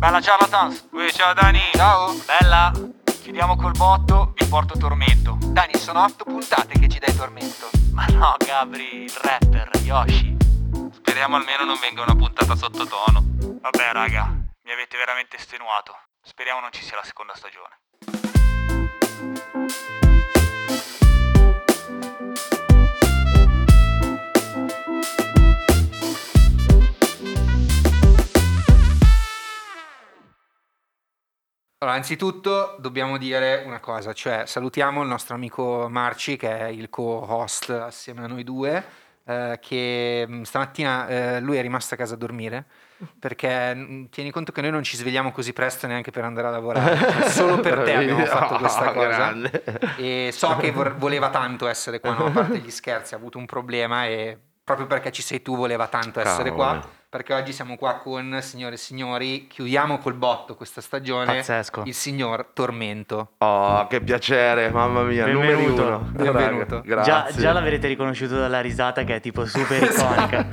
Bella charlatans. Uè, ciao Dani. Ciao. Bella. Chiudiamo col botto, vi porto tormento. Dani, sono otto puntate che ci dai tormento. Ma no, Gabri, il rapper, Yoshi. Speriamo almeno non venga una puntata sottotono. Vabbè, raga, mi avete veramente estenuato. Speriamo non ci sia la seconda stagione. Allora, anzitutto dobbiamo dire una cosa, cioè salutiamo il nostro amico Marci che è il co-host assieme a noi due, eh, che mh, stamattina eh, lui è rimasto a casa a dormire perché mh, tieni conto che noi non ci svegliamo così presto neanche per andare a lavorare, cioè, solo per te abbiamo fatto questa Oh, cosa grande. e so che vor- voleva tanto essere qua, no? a parte gli scherzi, ha avuto un problema e proprio perché ci sei tu voleva tanto essere Cavolo. qua. Perché oggi siamo qua con, signore e signori, chiudiamo col botto questa stagione. Pazzesco. Il signor Tormento. Oh, che piacere, mamma mia, Benvenuto. uno. Benvenuto. Raga, Già, già l'avrete riconosciuto dalla risata che è tipo super iconica.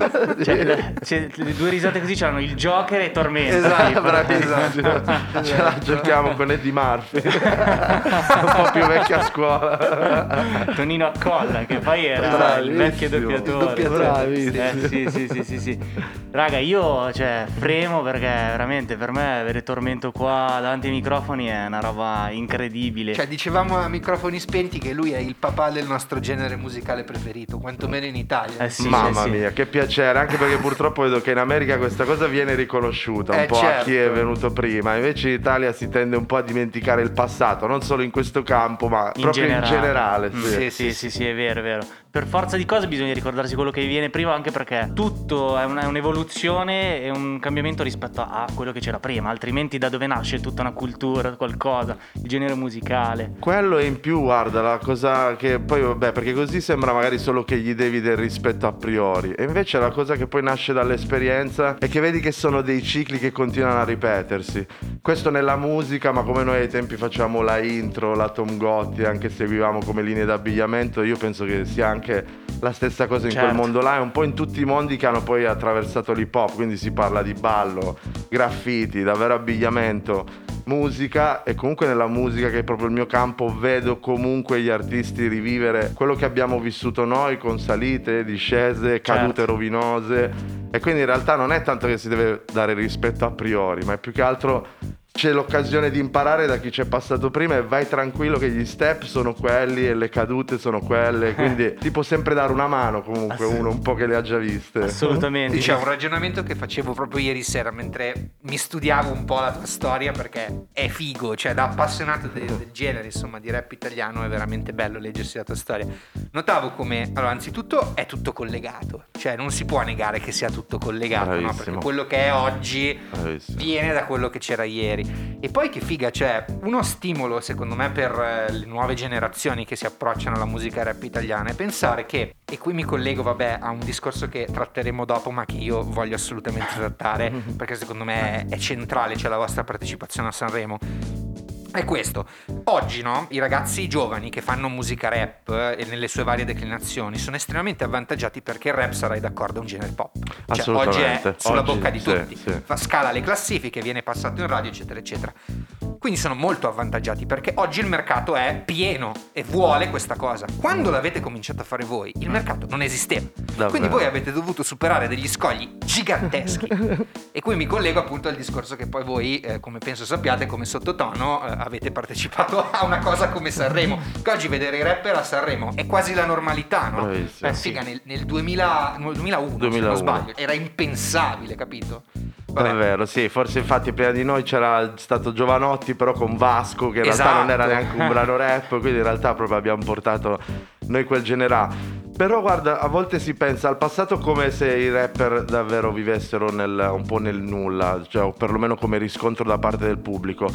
Cioè, la- cioè, le due risate così c'hanno il Joker e Tormento. Esatto, bravissimo. Ce la giochiamo con Eddie Murphy. Un po' più vecchia scuola. Tonino Accolla, che poi era il Bravissimo. vecchio doppiatore. Doppiatore. Bravissimo. Eh, sì, sì, sì, sì, sì. Raga, io cioè, fremo perché veramente per me avere Tormento qua davanti ai microfoni è una roba incredibile. Cioè, dicevamo a microfoni spenti che lui è il papà del nostro genere musicale preferito, quantomeno in Italia. Eh sì, Mamma sì. mia, che piacere, anche perché purtroppo vedo che in America questa cosa viene riconosciuta un Eh, po' a chi è certo. venuto prima, invece in Italia si tende un po' a dimenticare il passato, non solo in questo campo, ma In proprio generale. in generale. Mm, sì. sì, sì, sì, sì, è vero, è vero. Per forza di cose bisogna ricordarsi quello che viene prima, anche perché tutto è, una- è un'evoluzione e un cambiamento rispetto a quello che c'era prima, altrimenti da dove nasce tutta una cultura, qualcosa, il genere musicale. Quello e in più, guarda, la cosa che poi, vabbè, perché così sembra magari solo che gli devi del rispetto a priori. E invece la cosa che poi nasce dall'esperienza è che vedi che sono dei cicli che continuano a ripetersi. Questo nella musica, ma come noi ai tempi facciamo la intro, la Tom Gotti, anche seguivamo come linee d'abbigliamento, io penso che sia anche la stessa cosa in quel Certo. mondo là, è un po' in tutti i mondi che hanno poi attraversato l'hip hop, quindi si parla di ballo, graffiti, davvero abbigliamento musica e comunque nella musica che è proprio il mio campo vedo comunque gli artisti rivivere quello che abbiamo vissuto noi con salite, discese, cadute Certo. rovinose e quindi in realtà non è tanto che si deve dare rispetto a priori ma è più che altro c'è l'occasione di imparare da chi c'è passato prima e vai tranquillo che gli step sono quelli e le cadute sono quelle quindi ti può sempre dare una mano comunque Ass- uno un po' che le ha già viste Assolutamente. C'è un ragionamento che facevo proprio ieri sera mentre mi studiavo un po' la tua storia perché è figo, cioè da appassionato de- del genere, insomma, di rap italiano è veramente bello leggersi la tua storia. Notavo come, allora, anzitutto è tutto collegato, cioè non si può negare che sia tutto collegato, no? Perché quello che è oggi Bravissimo. viene da quello che c'era ieri. E poi che figa, cioè uno stimolo secondo me per eh, le nuove generazioni che si approcciano alla musica rap italiana è pensare che, e qui mi collego vabbè a un discorso che tratteremo dopo ma che io voglio assolutamente trattare perché secondo me è, è centrale, cioè la vostra partecipazione a Sanremo. È questo, oggi no, i ragazzi giovani che fanno musica rap eh, e nelle sue varie declinazioni sono estremamente avvantaggiati perché il rap sarai d'accordo è un genere pop. Cioè oggi è sulla Oggi, bocca di sì, tutti, sì. fa scala le classifiche, viene passato in radio eccetera eccetera. Quindi sono molto avvantaggiati perché oggi il mercato è pieno e vuole questa cosa. Quando l'avete cominciato a fare voi, il mercato non esisteva. Davvero. Quindi voi avete dovuto superare degli scogli giganteschi. e qui mi collego appunto al discorso che poi voi, eh, come penso sappiate, come sottotono, eh, avete partecipato a una cosa come Sanremo. Che oggi vedere i rapper a Sanremo è quasi la normalità, no? Bravissimo. Eh, figa, nel, nel 2000 nel 2001, se 2001. non sbaglio, era impensabile, capito? Vabbè. È vero, sì, forse infatti prima di noi c'era stato Giovanotti però con Vasco che in realtà non era Esatto. neanche un brano rap, quindi in realtà proprio abbiamo portato noi quel genere là. Però guarda, a volte si pensa al passato come se i rapper davvero vivessero nel- un po' nel nulla, cioè, o perlomeno come riscontro da parte del pubblico.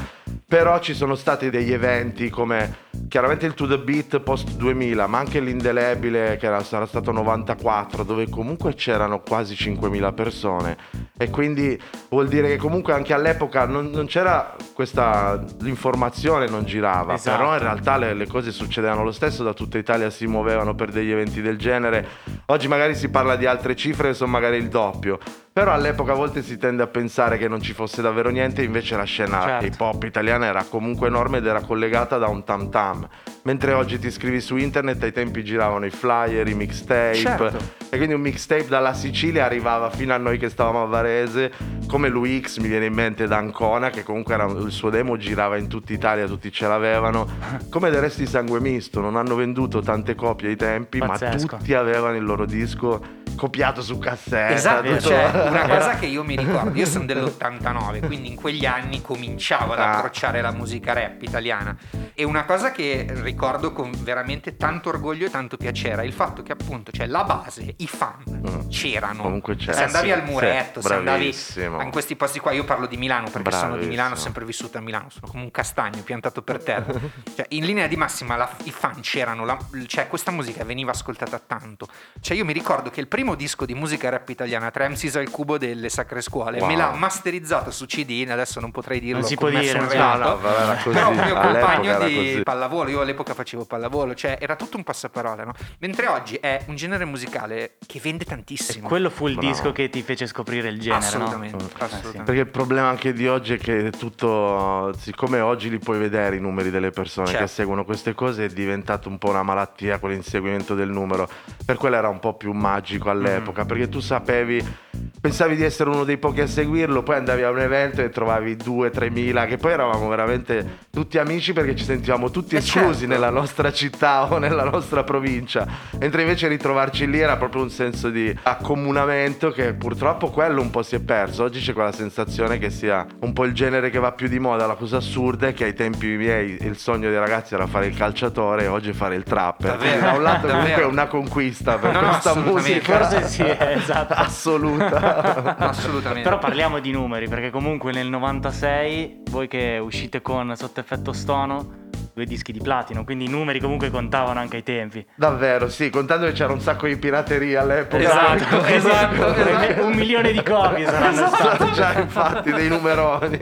Però ci sono stati degli eventi come chiaramente il To The Beat post 2000, ma anche l'indelebile che era, sarà stato 94, dove comunque c'erano quasi 5.000 persone. E quindi vuol dire che comunque anche all'epoca non, non c'era questa l'informazione non girava, Esatto. però in realtà le, le cose succedevano lo stesso, da tutta Italia si muovevano per degli eventi del genere. Oggi magari si parla di altre cifre, sono magari il doppio. Però all'epoca a volte si tende a pensare che non ci fosse davvero niente, invece la scena Certo. hip hop italiana era comunque enorme ed era collegata da un tam tam. Mentre oggi ti scrivi su internet, ai tempi giravano i flyer, i mixtape. Certo. E quindi un mixtape dalla Sicilia arrivava fino a noi che stavamo a Varese, come lui X mi viene in mente da Ancona, che comunque era, il suo demo girava in tutta Italia, tutti ce l'avevano. Come del resto di Sangue Misto, non hanno venduto tante copie ai tempi, Pazzesco. ma tutti avevano il loro disco copiato su cassetta. Esatto, tutto- cioè una cosa che io mi ricordo, io sono dell'89, quindi in quegli anni cominciavo ad Ah. approcciare la musica rap italiana e una cosa che ricordo con veramente tanto orgoglio e tanto piacere è il fatto che appunto, cioè la base, i fan Mm. c'erano. Comunque c'era. Se andavi Sì, al muretto, sì, se andavi bravissimo. in questi posti qua, io parlo di Milano perché sono di Milano, ho Bravissimo. sempre vissuto a Milano, sono come un castagno piantato per terra. Cioè, in linea di massima la- i fan c'erano, la- cioè questa musica veniva ascoltata tanto. Cioè io mi ricordo che il primo disco di musica rap italiana, 3 MCs al cubo delle Sacre Scuole, Wow. me l'ha masterizzato su CD, adesso non potrei dirlo, Non si può dire, No, no, vabbè, così. Però un mio compagno di così. pallavolo, io all'epoca facevo pallavolo, cioè era tutto un passaparola, no? Mentre oggi è un genere musicale che vende tantissimo. Quello fu il Bravo. disco che ti fece scoprire il genere, assolutamente, no? assolutamente. Perché il problema anche di oggi è che tutto, siccome oggi li puoi vedere i numeri delle persone Certo. che seguono queste cose, è diventato un po' una malattia quell'inseguimento del numero. Per quello era un po' più magico all'epoca, perché tu sapevi, pensavi di essere uno dei pochi a seguirlo, poi andavi a un evento e trovavi 2-3 mila, che poi eravamo veramente tutti amici perché ci sentivamo tutti Eh, esclusi certo. nella nostra città o nella nostra provincia. Mentre invece ritrovarci lì era proprio un senso di accomunamento che purtroppo quello un po' si è perso. Oggi c'è quella sensazione che sia un po' il genere che va più di moda. La cosa assurda è che ai tempi miei il sogno dei ragazzi era fare il calciatore e oggi è fare il trapper. Davvero? Da un lato comunque è Davvero? una conquista per No, questa musica. Forse sì, esatto. Assoluta. Assolutamente. Però parliamo di numeri, perché comunque nel 96 voi che uscite con Sotto effetto stono, due dischi di platino, quindi i numeri comunque contavano anche ai tempi. Davvero, sì, contando che c'era un sacco di pirateria all'epoca. Esatto, esatto, esatto. un milione di copie saranno state. Già, infatti, dei numeroni.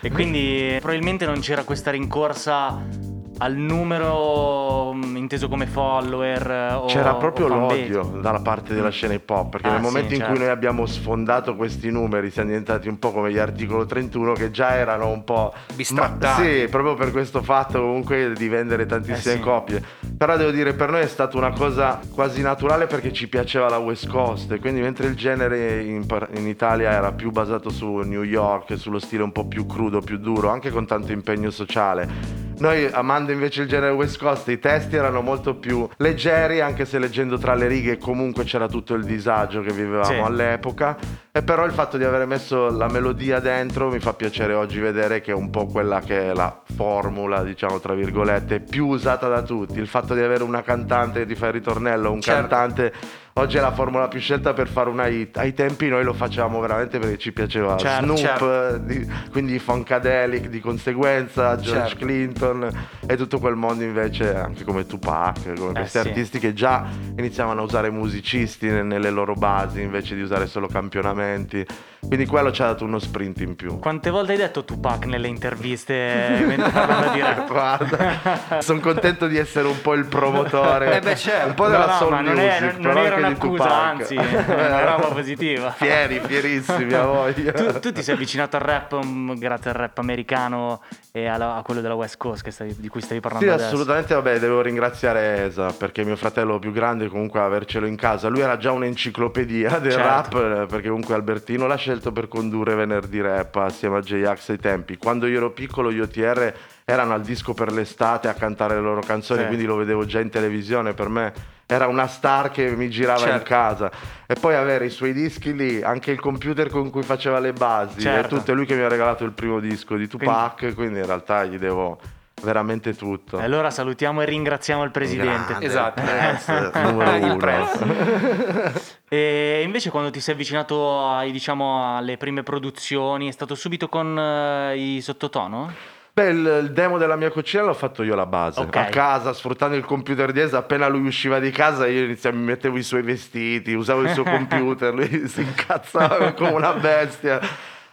E quindi probabilmente non c'era questa rincorsa al numero mm, inteso come follower eh, o C'era proprio l'odio dalla parte della scena hip hop, perché Ah, nel sì, momento in certo. cui noi abbiamo sfondato questi numeri siamo diventati un po' come gli articolo 31 che già erano un po' Bistrattati. Ma- sì, proprio per questo fatto comunque di vendere tantissime Eh, sì. copie. Però devo dire per noi è stata una cosa quasi naturale perché ci piaceva la West Coast e quindi mentre il genere in, in Italia era più basato su New York, sullo stile un po' più crudo, più duro, anche con tanto impegno sociale. Noi amando invece il genere West Coast i testi erano molto più leggeri anche se leggendo tra le righe comunque c'era tutto il disagio che vivevamo Sì. all'epoca e però il fatto di aver messo la melodia dentro mi fa piacere oggi vedere che è un po' quella che è la formula diciamo tra virgolette più usata da tutti il fatto di avere una cantante che ti fa il ritornello un Certo. cantante oggi è la formula più scelta per fare una hit ai tempi noi lo facevamo veramente perché ci piaceva Certo, Snoop certo. di- quindi Funkadelic di conseguenza George Certo. Clinton e tutto quel mondo invece anche come Tupac come questi Eh, sì. artisti che già iniziavano a usare musicisti ne- nelle loro basi invece di usare solo campionamenti quindi quello ci ha dato uno sprint in più Quante volte hai detto Tupac nelle interviste mentre parlava di rap? Guarda, sono contento di essere un po' il promotore. Eh beh, certo. Un po' No, della no, soul ma non, è- music, non però era anche di un'accusa, Tupac. anzi, è una roba positiva. Fieri, fierissimi a voglia. Tu, tu ti sei avvicinato al rap mm, grazie al rap americano e alla- a quello della West Coast che stavi- di cui stavi parlando Sì, adesso. assolutamente, vabbè, devo ringraziare Esa perché mio fratello più grande comunque avercelo in casa. Lui era già un'enciclopedia del Certo. rap eh, perché comunque Albertino l'ha scelto per condurre Venerdì Rap assieme a J-Ax ai tempi. Quando io ero piccolo gli OTR erano al disco per l'estate a cantare le loro canzoni, Sì. quindi lo vedevo già in televisione. Per me era una star che mi girava in Certo. casa. E poi avere i suoi dischi lì, anche il computer con cui faceva le basi, Certo. e tutto, è lui che mi ha regalato il primo disco di Tupac, quindi, in realtà gli devo veramente tutto. E allora salutiamo e ringraziamo il presidente. Grande, Esatto. Press, numero Il uno. Press. E invece quando ti sei avvicinato ai, diciamo, alle prime produzioni è stato subito con eh, i sottotono? Beh, il, il demo della mia cucina l'ho fatto io la base. Ok. A casa, sfruttando il computer di Esa, appena lui usciva di casa io iniziavo, mi mettevo i suoi vestiti, usavo il suo computer, lui si incazzava come una bestia.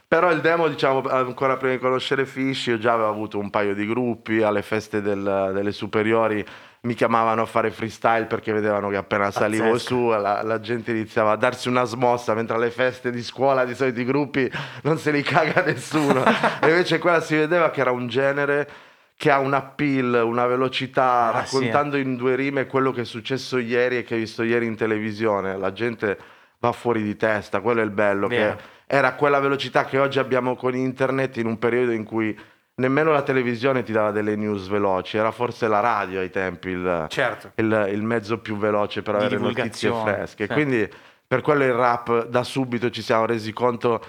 Però il demo, diciamo, ancora prima di conoscere Fish, io già avevo avuto un paio di gruppi alle feste del- delle superiori. Mi chiamavano a fare freestyle perché vedevano che appena salivo Pazzesco. su la, la gente iniziava a darsi una smossa mentre alle feste di scuola di soliti gruppi non se li caga nessuno. e invece quella si vedeva che era un genere che ha un appeal, una velocità, Ah, sì. raccontando in due rime quello che è successo ieri e che hai visto ieri in televisione. La gente va fuori di testa, quello è il bello, era quella velocità che oggi abbiamo con internet in un periodo in cui nemmeno la televisione ti dava delle news veloci, era forse la radio ai tempi il, Certo. il, il mezzo più veloce per Di avere notizie fresche. sì. Quindi per quello il rap da subito ci siamo resi conto.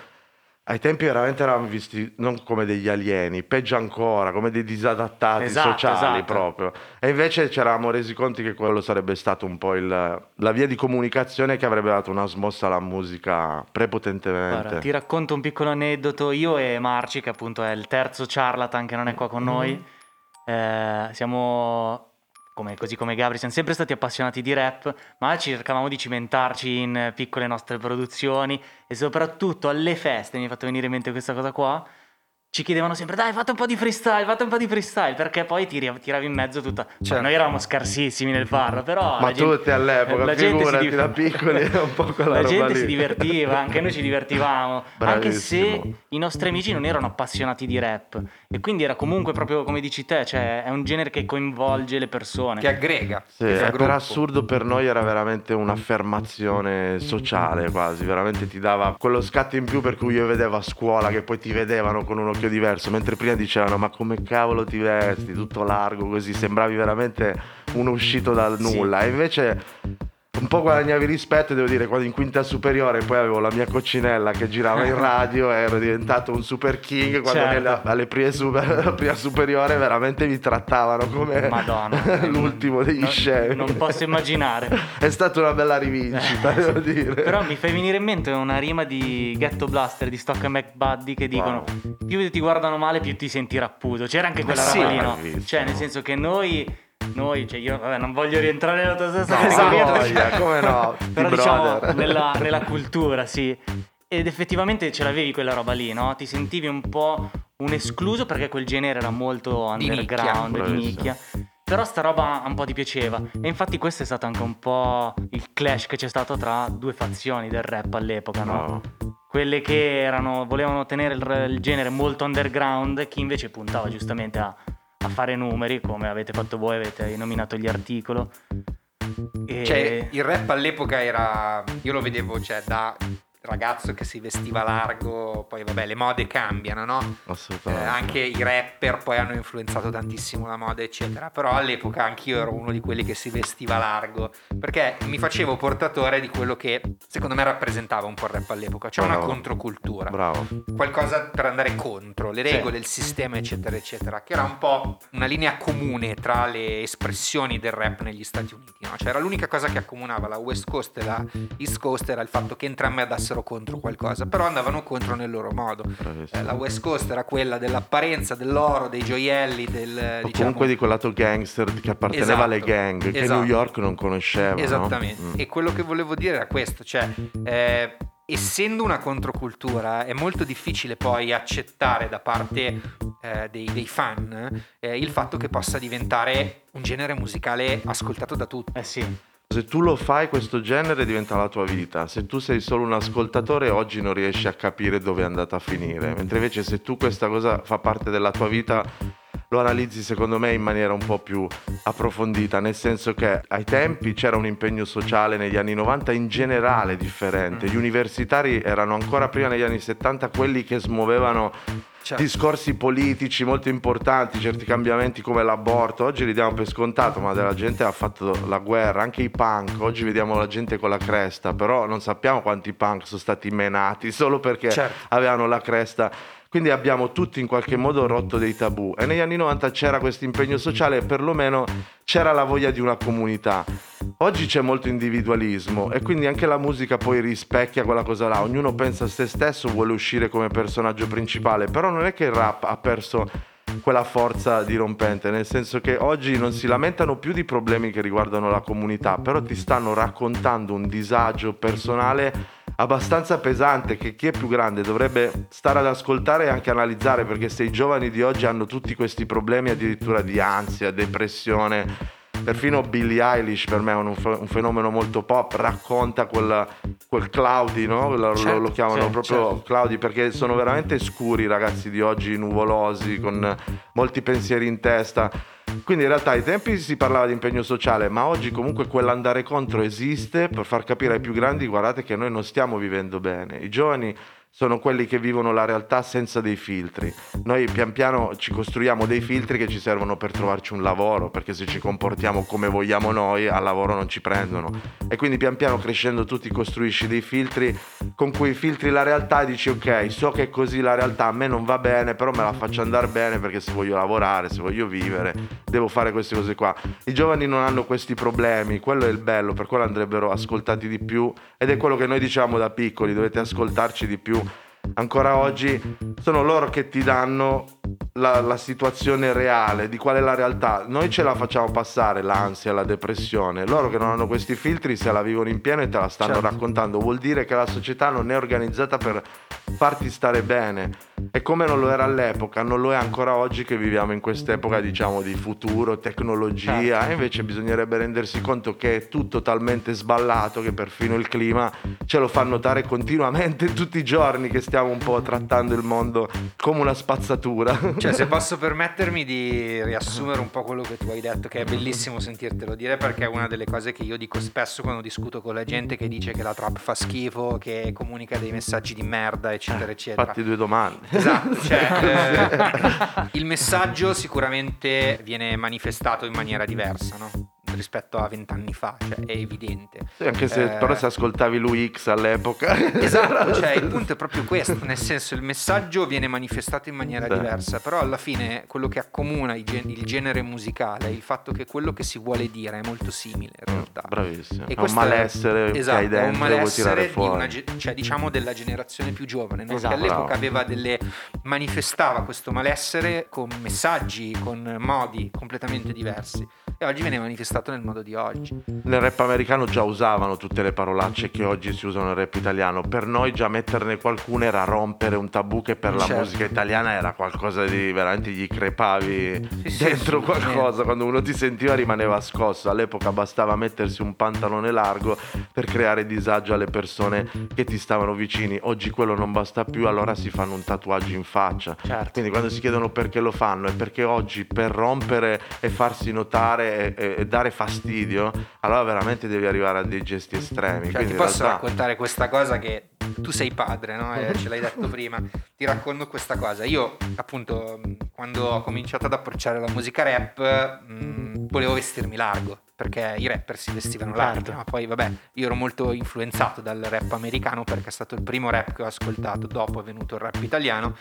Ai tempi veramente eravamo visti non come degli alieni, peggio ancora, come dei disadattati Esatto, sociali esatto. proprio. E invece ci eravamo resi conto che quello sarebbe stato un po' il- la via di comunicazione che avrebbe dato una smossa alla musica prepotentemente. Guarda, ti racconto un piccolo aneddoto. Io e Marci, che appunto è il terzo charlatan che non è qua con noi, eh, siamo, come- così come Gabri, siamo sempre stati appassionati di rap, ma cercavamo di cimentarci in piccole nostre produzioni e soprattutto alle feste, mi è fatto venire in mente questa cosa qua. Ci chiedevano sempre, dai, fate un po' di freestyle, fate un po' di freestyle, perché poi tiri- tiravi in mezzo tutta... Certo. Noi eravamo scarsissimi nel farlo, però... Ma gente- tutti all'epoca, la gente si div- da piccoli era un po' quella La roba gente lì. si divertiva, anche noi ci divertivamo, anche se Bravissimo. i nostri amici non erano appassionati di rap e quindi era comunque proprio come dici te, cioè è un genere che coinvolge le persone. Che aggrega. Sì, che eh, per assurdo per noi era veramente un'affermazione sociale quasi, veramente ti dava quello scatto in più per cui io vedevo a scuola che poi ti vedevano con un occhio diverso, mentre prima dicevano ma come cavolo ti vesti, tutto largo così, sembravi veramente uno uscito dal Sì. nulla. E invece un po' guadagnavi rispetto, devo dire, quando in quinta superiore poi avevo la mia coccinella che girava in radio, ero diventato un super king, quando Certo. nella- alle prime, super- prima superiore veramente mi trattavano come Madonna. l'ultimo degli Non- scemi. Non posso immaginare. È stata una bella rivincita, devo dire. Però mi fai venire in mente una rima di Ghetto Blaster di Stock McBuddy che dicono più ti guardano male più ti senti rapputo. C'era anche quella sì, roba lì, no? Cioè nel senso che noi, noi cioè io vabbè, non voglio rientrare nella tua stessa No, categoria perché- come no, Però di diciamo nella, nella cultura, sì. Ed effettivamente ce l'avevi quella roba lì, no? Ti sentivi un po' un escluso perché quel genere era molto Di underground, di Bravissimo. nicchia. Però sta roba un po' ti piaceva. E infatti questo è stato anche un po' il clash che c'è stato tra due fazioni del rap all'epoca, no? Bravo. Quelle che erano, volevano tenere il, il genere molto underground chi invece puntava giustamente a, a fare numeri, come avete fatto voi, avete nominato gli articoli. E... Cioè, il rap all'epoca era. Io lo vedevo, cioè, da ragazzo che si vestiva largo, poi vabbè, le mode cambiano, no? Eh, Assolutamente. anche i rapper poi hanno influenzato tantissimo la moda, eccetera. Però all'epoca anch'io ero uno di quelli che si vestiva largo, perché mi facevo portatore di quello che secondo me rappresentava un po' il rap all'epoca, cioè una Bravo. controcultura. Bravo. qualcosa per andare contro le regole, il sistema, eccetera, eccetera, che era un po' una linea comune tra le espressioni del rap negli Stati Uniti. No? Cioè era l'unica cosa che accomunava la West Coast e la East Coast era il fatto che entrambi andassero contro qualcosa, però andavano contro nel loro modo. Eh, la West Coast era quella dell'apparenza, dell'oro, dei gioielli, del diciamo, comunque di quel lato gangster che apparteneva Esatto. alle gang, che Esatto. New York non conosceva. no? Esattamente. Mm. E quello che volevo dire era questo, cioè eh, essendo una controcultura è molto difficile poi accettare da parte eh, dei, dei fan eh, il fatto che possa diventare un genere musicale ascoltato da tutti. Eh sì. Se tu lo fai, questo genere diventa la tua vita. Se tu sei solo un ascoltatore, oggi non riesci a capire dove è andata a finire. Mentre invece se tu questa cosa fa parte della tua vita, lo analizzi secondo me in maniera un po' più approfondita, nel senso che ai tempi c'era un impegno sociale negli anni 90 in generale differente. Gli universitari erano ancora prima negli anni 70 quelli che smuovevano Certo. discorsi politici molto importanti, certi cambiamenti come l'aborto, oggi li diamo per scontato, ma della gente ha fatto la guerra, anche i punk, oggi vediamo la gente con la cresta, però non sappiamo quanti punk sono stati menati solo perché Certo. avevano la cresta. Quindi abbiamo tutti in qualche modo rotto dei tabù e negli anni 90 c'era questo impegno sociale e perlomeno c'era la voglia di una comunità. Oggi c'è molto individualismo e quindi anche la musica poi rispecchia quella cosa là. Ognuno pensa a se stesso, vuole uscire come personaggio principale, però non è che il rap ha perso quella forza dirompente, nel senso che oggi non si lamentano più di problemi che riguardano la comunità, però ti stanno raccontando un disagio personale abbastanza pesante che chi è più grande dovrebbe stare ad ascoltare e anche analizzare perché se i giovani di oggi hanno tutti questi problemi addirittura di ansia, depressione, perfino Billie Eilish per me è un, un fenomeno molto pop, racconta quel, quel cloudy, no? lo, certo, lo, chiamano certo, proprio certo. cloudy perché sono veramente scuri i ragazzi di oggi, nuvolosi, con molti pensieri in testa. Quindi in realtà ai tempi si parlava di impegno sociale, ma oggi comunque quell'andare contro esiste per far capire ai più grandi guardate che noi non stiamo vivendo bene. I giovani sono quelli che vivono la realtà senza dei filtri. Noi pian piano ci costruiamo dei filtri che ci servono per trovarci un lavoro, perché se ci comportiamo come vogliamo noi, al lavoro non ci prendono. E quindi pian piano crescendo tu ti costruisci dei filtri con cui filtri la realtà e dici ok, so che così la realtà a me non va bene, però me la faccio andare bene perché se voglio lavorare, se voglio vivere, devo fare queste cose qua. I giovani non hanno questi problemi, quello è il bello, per quello andrebbero ascoltati di più ed è quello che noi diciamo da piccoli, dovete ascoltarci di più ancora oggi sono loro che ti danno la, la, situazione reale, di qual è la realtà. Noi ce la facciamo passare l'ansia, la depressione. Loro che non hanno questi filtri se la vivono in pieno e te la stanno certo. raccontando. Vuol dire che la società non è organizzata per farti stare bene. E come non lo era all'epoca, non lo è ancora oggi che viviamo in quest'epoca, diciamo, di futuro, tecnologia. Certo. Invece bisognerebbe rendersi conto che è tutto talmente sballato che perfino il clima ce lo fa notare continuamente tutti i giorni che stiamo un po' trattando il mondo come una spazzatura. Cioè, se posso permettermi di riassumere un po' quello che tu hai detto, che è bellissimo sentirtelo dire perché è una delle cose che io dico spesso quando discuto con la gente che dice che la trap fa schifo, che comunica dei messaggi di merda, eccetera, eccetera. Fatti due domande. Esatto, cioè, eh, il messaggio sicuramente viene manifestato in maniera diversa, no? Rispetto a vent'anni fa, cioè è evidente. Sì, anche se eh, però se ascoltavi lui X all'epoca. Esatto, cioè il punto è proprio questo, nel senso il messaggio viene manifestato in maniera sì. diversa, però alla fine quello che accomuna il, gen- il, genere musicale è il fatto che quello che si vuole dire è molto simile in realtà. Bravissimo, e è un malessere è, esatto, che hai dentro, un malessere di una, cioè diciamo della generazione più giovane, no? esatto, che all'epoca aveva delle manifestava questo malessere con messaggi, con modi completamente diversi e oggi viene manifestato nel modo di oggi. Nel rap americano già usavano tutte le parolacce che oggi si usano nel rap italiano. Per noi già metterne qualcuna era rompere un tabù che per certo. la musica italiana era qualcosa di veramente gli crepavi sì, dentro sì, qualcosa. Quando uno ti sentiva rimaneva scosso. All'epoca bastava mettersi un pantalone largo per creare disagio alle persone che ti stavano vicini. Oggi quello non basta più, allora si fanno un tatuaggio in faccia. Certo. Quindi quando si chiedono perché lo fanno è perché oggi per rompere e farsi notare e, e, dare fastidio, allora veramente devi arrivare a dei gesti estremi. Cioè, ti posso realtà... raccontare questa cosa che tu sei padre, no? Eh, ce l'hai detto prima. Ti racconto questa cosa. Io, appunto, quando ho cominciato ad approcciare la musica rap, mh, volevo vestirmi largo perché i rapper si vestivano largo. Ma poi, vabbè, io ero molto influenzato dal rap americano perché è stato il primo rap che ho ascoltato. Dopo è venuto il rap italiano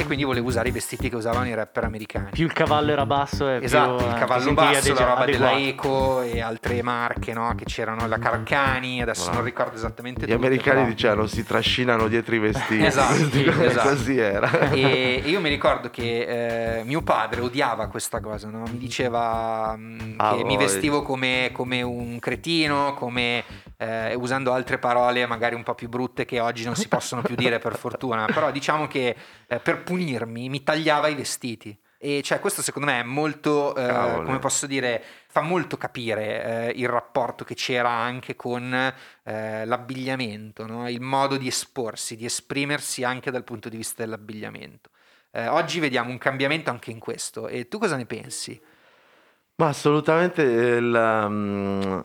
e quindi volevo usare i vestiti che usavano i rapper americani. Più il cavallo era basso e esatto, più, il eh, cavallo basso, la roba della Eco e altre marche no? che c'erano, la Carcani, adesso wow. non ricordo esattamente Gli tutto, americani però... dicevano si trascinano dietro i vestiti. esatto, esatto. così era. E, e, io mi ricordo che eh, mio padre odiava questa cosa, no? mi diceva mh, mm, ah, che voi. mi vestivo come, come un cretino, come eh, usando altre parole magari un po' più brutte che oggi non si possono più dire per fortuna, però diciamo che eh, per punirmi mi tagliava i vestiti. E cioè questo secondo me è molto, eh, come posso dire, fa molto capire eh, il rapporto che c'era anche con eh, l'abbigliamento, no? il modo di esporsi, di esprimersi anche dal punto di vista dell'abbigliamento. Eh, oggi vediamo un cambiamento anche in questo e tu cosa ne pensi? Ma assolutamente il, um,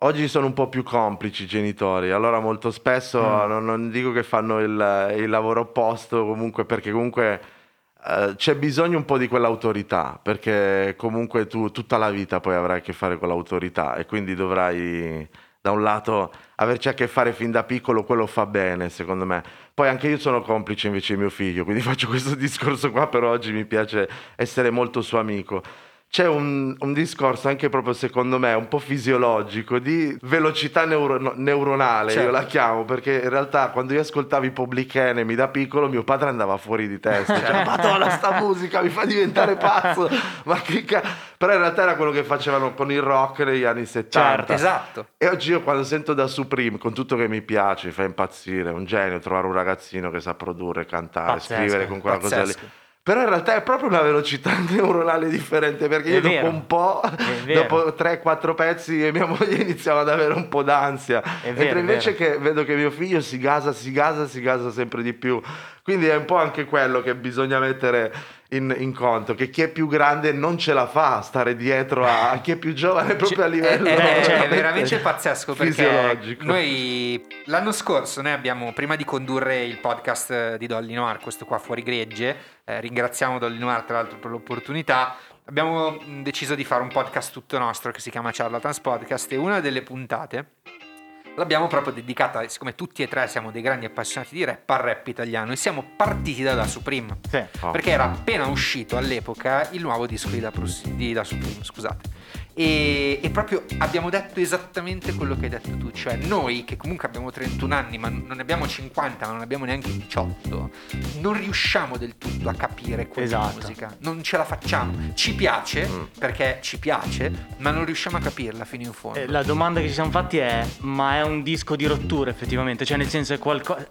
Oggi sono un po' più complici i genitori, allora molto spesso mm. non, non, dico che fanno il, il, lavoro opposto, comunque perché comunque eh, c'è bisogno un po' di quell'autorità, perché comunque tu tutta la vita poi avrai a che fare con l'autorità e quindi dovrai da un lato averci a che fare fin da piccolo, quello fa bene secondo me. Poi anche io sono complice invece di mio figlio, quindi faccio questo discorso qua, però oggi mi piace essere molto suo amico. C'è un, un discorso anche proprio secondo me un po' fisiologico di velocità neuro- neuronale, io Certo. la chiamo, perché in realtà quando io ascoltavo i Public Enemy da piccolo mio padre andava fuori di testa, cioè, madonna sta musica mi fa diventare pazzo, ma che ca-" Però in realtà era quello che facevano con il rock negli anni 70. Certo. Esatto. E oggi io quando sento da Supreme, con tutto che mi piace, mi fa impazzire, è un genio trovare un ragazzino che sa produrre, cantare, Pazzesco, scrivere con quella cosa lì. Però in realtà è proprio una velocità neuronale differente perché io dopo un po', dopo 3-4 pezzi e mia moglie iniziava ad avere un po' d'ansia. È vero, Mentre invece che vedo che mio figlio si gasa, si gasa, si gasa sempre di più. Quindi è un po' anche quello che bisogna mettere in, in conto, che chi è più grande non ce la fa a stare dietro a, a chi è più giovane proprio a È, livello è- è cioè, veramente pazzesco perché fisiologico. noi l'anno scorso noi abbiamo prima di condurre il podcast eh, di Dolly Noir, questo qua fuori gregge, eh, ringraziamo Dolly Noir tra l'altro per l'opportunità. Abbiamo deciso di fare un podcast tutto nostro che si chiama Charlatans Podcast e una delle puntate l'abbiamo proprio dedicata, siccome tutti e tre siamo dei grandi appassionati di rap, al rap italiano e siamo partiti da Da Supreme. Sì. Oh. Perché era appena uscito all'epoca il nuovo disco di Da, Prus- di da Supreme, scusate. E, e proprio abbiamo detto esattamente quello che hai detto tu, cioè noi che comunque abbiamo 31 anni, ma non ne abbiamo 50, ma non abbiamo neanche 18, non riusciamo del tutto a capire quella Esatto. musica, non ce la facciamo. Ci piace, Mm. perché ci piace, ma non riusciamo a capirla fino in fondo. Eh, La domanda che ci siamo fatti è: ma è un disco di rottura effettivamente? Cioè, nel senso, è qualcosa.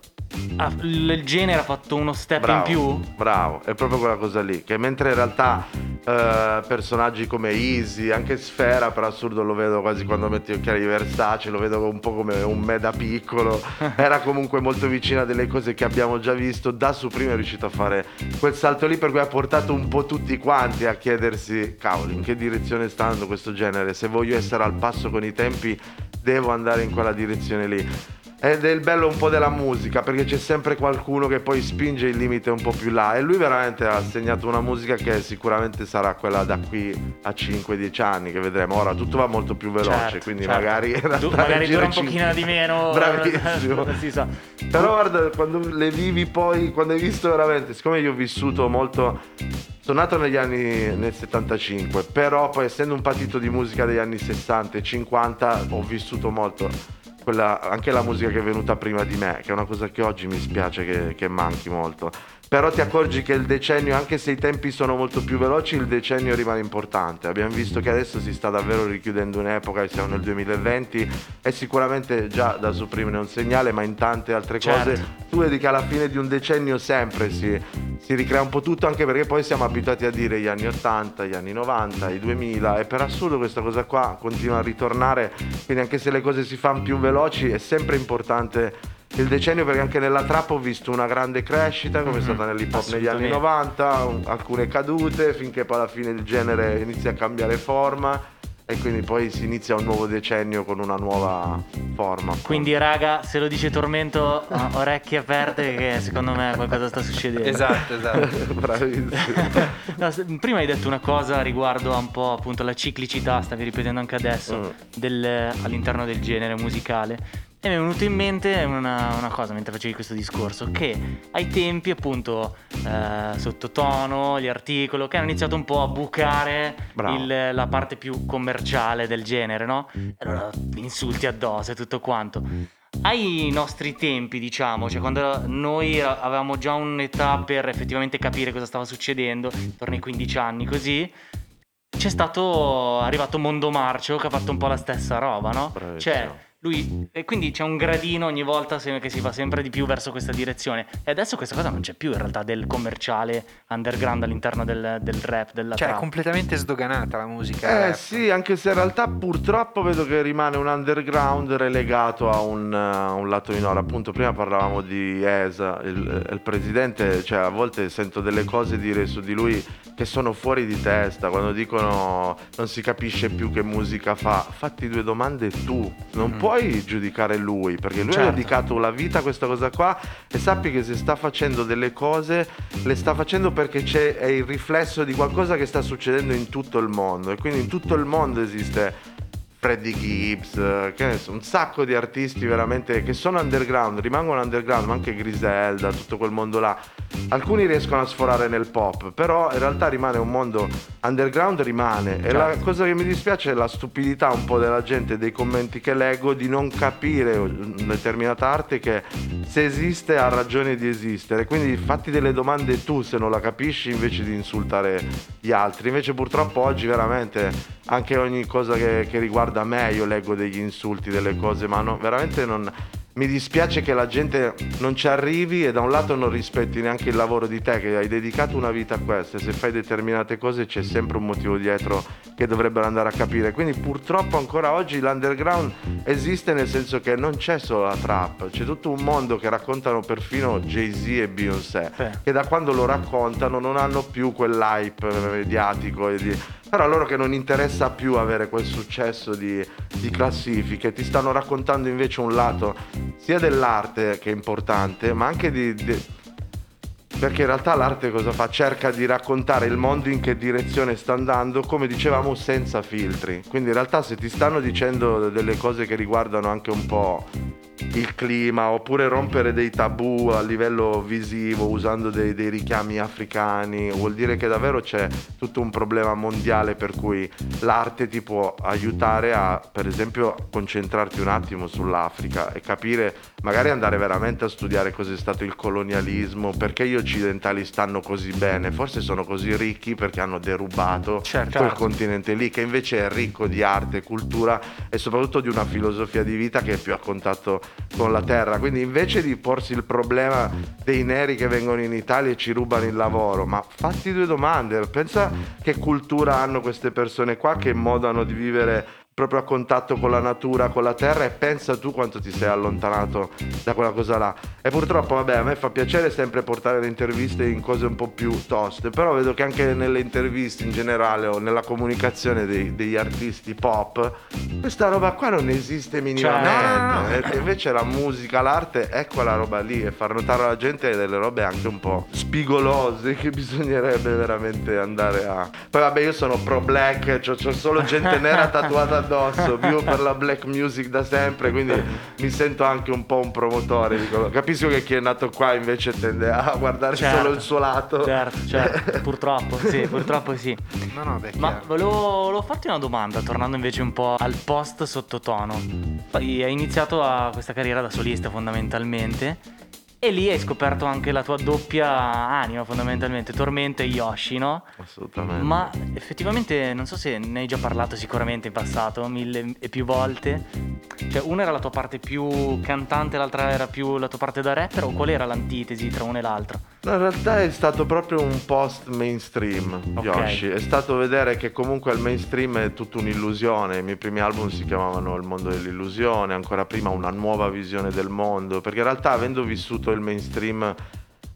il genere ha fatto uno step in Bravo, più? bravo, è proprio quella cosa lì. Che mentre in realtà eh, personaggi come Easy, anche Sfera, per assurdo lo vedo quasi quando metti gli occhiali di Versace, lo vedo un po' come un me da piccolo. Era comunque molto vicina a delle cose che abbiamo già visto. Da Supreme è riuscito a fare quel salto lì, per cui ha portato un po' tutti quanti a chiedersi: cavolo, in che direzione sta andando questo genere? Se voglio essere al passo con i tempi, devo andare in quella direzione lì. Ed è il bello un po' della musica, perché c'è sempre qualcuno che poi spinge il limite un po' più là. E lui veramente ha segnato una musica che sicuramente sarà quella da qui a 5-10 anni, che vedremo. Ora tutto va molto più veloce, Certo, quindi certo. magari Du- magari dura un cinque. pochino di meno. Bravissimo. si sa. Però guarda, quando le vivi poi, quando hai visto veramente, siccome io ho vissuto molto, sono nato negli anni nel 75, però poi essendo un partito di musica degli anni 60 e 50 ho vissuto molto quella, anche la musica che è venuta prima di me, che è una cosa che oggi mi spiace che, che manchi molto. Però ti accorgi che il decennio, anche se i tempi sono molto più veloci, il decennio rimane importante. Abbiamo visto che adesso si sta davvero richiudendo un'epoca, e siamo nel 2020 e sicuramente già da supprimere un segnale, ma in tante altre Certo. cose tu vedi che alla fine di un decennio sempre si, si ricrea un po' tutto, anche perché poi siamo abituati a dire gli anni 80, gli anni 90, i 2000 e per assurdo questa cosa qua continua a ritornare, quindi anche se le cose si fanno più veloci è sempre importante il decennio perché anche nella trap ho visto una grande crescita come è Mhm, stata nell'hip hop negli anni assolutamente. 90, un- alcune cadute finché poi alla fine il genere inizia a cambiare forma e quindi poi si inizia un nuovo decennio con una nuova forma. Quindi, raga, se lo dice Tormento, orecchie aperte, che secondo me qualcosa sta succedendo. Esatto, esatto. Bravissimo. No, prima hai detto una cosa riguardo a un po' appunto la ciclicità, stavi ripetendo anche adesso, Mm. del- all'interno del genere musicale. E mi è venuto in mente una, una cosa mentre facevi questo discorso, che ai tempi appunto eh, sottotono, gli articoli, che hanno iniziato un po' a bucare il- la parte più commerciale del genere, no? E allora insulti addosso e tutto quanto. Ai nostri tempi, diciamo, cioè quando noi avevamo già un'età per effettivamente capire cosa stava succedendo, intorno ai 15 anni così, c'è stato arrivato Mondo Marcio che ha fatto un po' la stessa roba, no? Bravissimo. Cioè, lui e quindi c'è un gradino ogni volta che si va sempre di più verso questa direzione. E adesso questa cosa non c'è più in realtà del commerciale underground all'interno del, del rap, della Cioè, è trap. completamente sdoganata la musica. Eh rap. sì, anche se in realtà purtroppo vedo che rimane un underground relegato a un, a un lato minore. Appunto, prima parlavamo di ESA, il, il presidente, cioè a volte sento delle cose dire su di lui che sono fuori di testa, quando dicono non si capisce più che musica fa. Fatti due domande tu, non Mm. puoi giudicare lui, perché lui Certo. ha dedicato la vita a questa cosa qua e sappi che se sta facendo delle cose le sta facendo perché c'è, è il riflesso di qualcosa che sta succedendo in tutto il mondo e quindi in tutto il mondo esiste Freddie Gibbs, che so, un sacco di artisti veramente che sono underground, rimangono underground, ma anche Griselda, tutto quel mondo là. Alcuni riescono a sforare nel pop, però in realtà rimane un mondo underground, rimane. E la Certo. cosa che mi dispiace è la stupidità un po' della gente, dei commenti che leggo, di non capire una determinata arte che se esiste ha ragione di esistere. Quindi fatti delle domande tu se non la capisci invece di insultare gli altri. Invece purtroppo oggi veramente anche ogni cosa che, che riguarda me io leggo degli insulti, delle cose, ma no, veramente non... Mi dispiace che la gente non ci arrivi e da un lato non rispetti neanche il lavoro di te che hai dedicato una vita a questo e se fai determinate cose c'è sempre un motivo dietro che dovrebbero andare a capire. Quindi purtroppo ancora oggi l'underground esiste nel senso che non c'è solo la trap, c'è tutto un mondo che raccontano perfino Jay-Z e Beyoncé, Sì. che da quando lo raccontano non hanno più quell'hype mediatico e di... Però a loro che non interessa più avere quel successo di, di classifiche, ti stanno raccontando invece un lato sia dell'arte che è importante, ma anche di- di, perché in realtà l'arte cosa fa? Cerca di raccontare il mondo in che direzione sta andando, come dicevamo, senza filtri. Quindi in realtà se ti stanno dicendo delle cose che riguardano anche un po' il clima, oppure rompere dei tabù a livello visivo usando dei, dei richiami africani, vuol dire che davvero c'è tutto un problema mondiale per cui l'arte ti può aiutare a, per esempio, concentrarti un attimo sull'Africa e capire, magari andare veramente a studiare cos'è stato il colonialismo, perché gli occidentali stanno così bene, forse sono così ricchi perché hanno derubato Certo. quel continente lì che invece è ricco di arte, cultura e soprattutto di una filosofia di vita che è più a contatto con la terra. Quindi invece di porsi il problema dei neri che vengono in Italia e ci rubano il lavoro, ma fatti due domande, pensa che cultura hanno queste persone qua, che modo hanno di vivere proprio a contatto con la natura, con la terra e pensa tu quanto ti sei allontanato da quella cosa là. E purtroppo, vabbè, a me fa piacere sempre portare le interviste in cose un po' più toste, però vedo che anche nelle interviste in generale o nella comunicazione dei- degli artisti pop, questa roba qua non esiste minimamente. Certo. E invece la musica, l'arte è quella roba lì e far notare alla gente delle robe anche un po' spigolose che bisognerebbe veramente andare a... Poi vabbè io sono pro black, c'ho, c'ho solo gente nera tatuata addosso, vivo per la black music da sempre, quindi mi sento anche un po' un promotore. Capisco che chi è nato qua invece tende a guardare Certo. solo il suo lato. Certo, certo, purtroppo, sì, purtroppo sì. No, no, beh, Ma volevo, volevo farti una domanda, tornando invece un po' al post sottotono. Hai iniziato a questa carriera da solista fondamentalmente e lì hai scoperto anche la tua doppia anima fondamentalmente, Tormento e Yoshi, no? Assolutamente. Ma effettivamente non so se ne hai già parlato sicuramente in passato, mille e più volte. Cioè, una era la tua parte più cantante, l'altra era più la tua parte da rapper, o qual era l'antitesi tra una e l'altra? No, in realtà è stato proprio un post mainstream, Ok. Yoshi. È stato vedere che comunque il mainstream è tutta un'illusione. I miei primi album si chiamavano Il mondo dell'illusione, ancora prima una nuova visione del mondo. Perché in realtà avendo vissuto il mainstream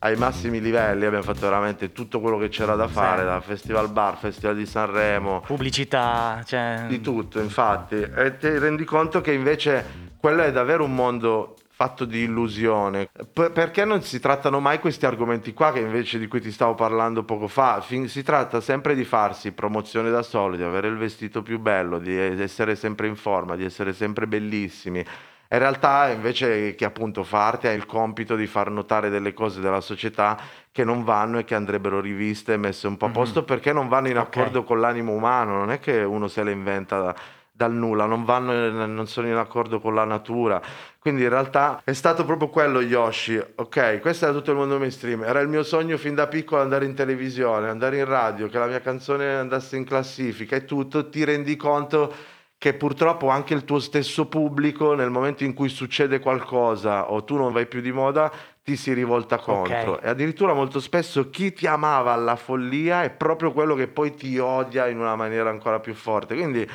ai massimi livelli abbiamo fatto veramente tutto quello che c'era da fare, Sì. da Festival Bar, Festival di Sanremo, Pubblicità, cioè... di tutto, infatti. E ti rendi conto che invece quello è davvero un mondo fatto di illusione. P- perché non si trattano mai questi argomenti qua che invece di cui ti stavo parlando poco fa? Fin- si tratta sempre di farsi promozione da solo, di avere il vestito più bello, di essere sempre in forma, di essere sempre bellissimi. In realtà invece chi appunto fa arte ha il compito di far notare delle cose della società che non vanno e che andrebbero riviste e messe un po' a Mhm. posto perché non vanno in accordo con l'animo umano, non è che uno se le inventa da- dal nulla, non, vanno, non sono in accordo con la natura. Quindi in realtà è stato proprio quello Yoshi, ok? Questo era tutto il mondo mainstream, era il mio sogno fin da piccolo andare in televisione, andare in radio, che la mia canzone andasse in classifica e tutto, ti rendi conto che purtroppo anche il tuo stesso pubblico nel momento in cui succede qualcosa o tu non vai più di moda ti si rivolta contro Ok. e addirittura molto spesso chi ti amava alla follia è proprio quello che poi ti odia in una maniera ancora più forte quindi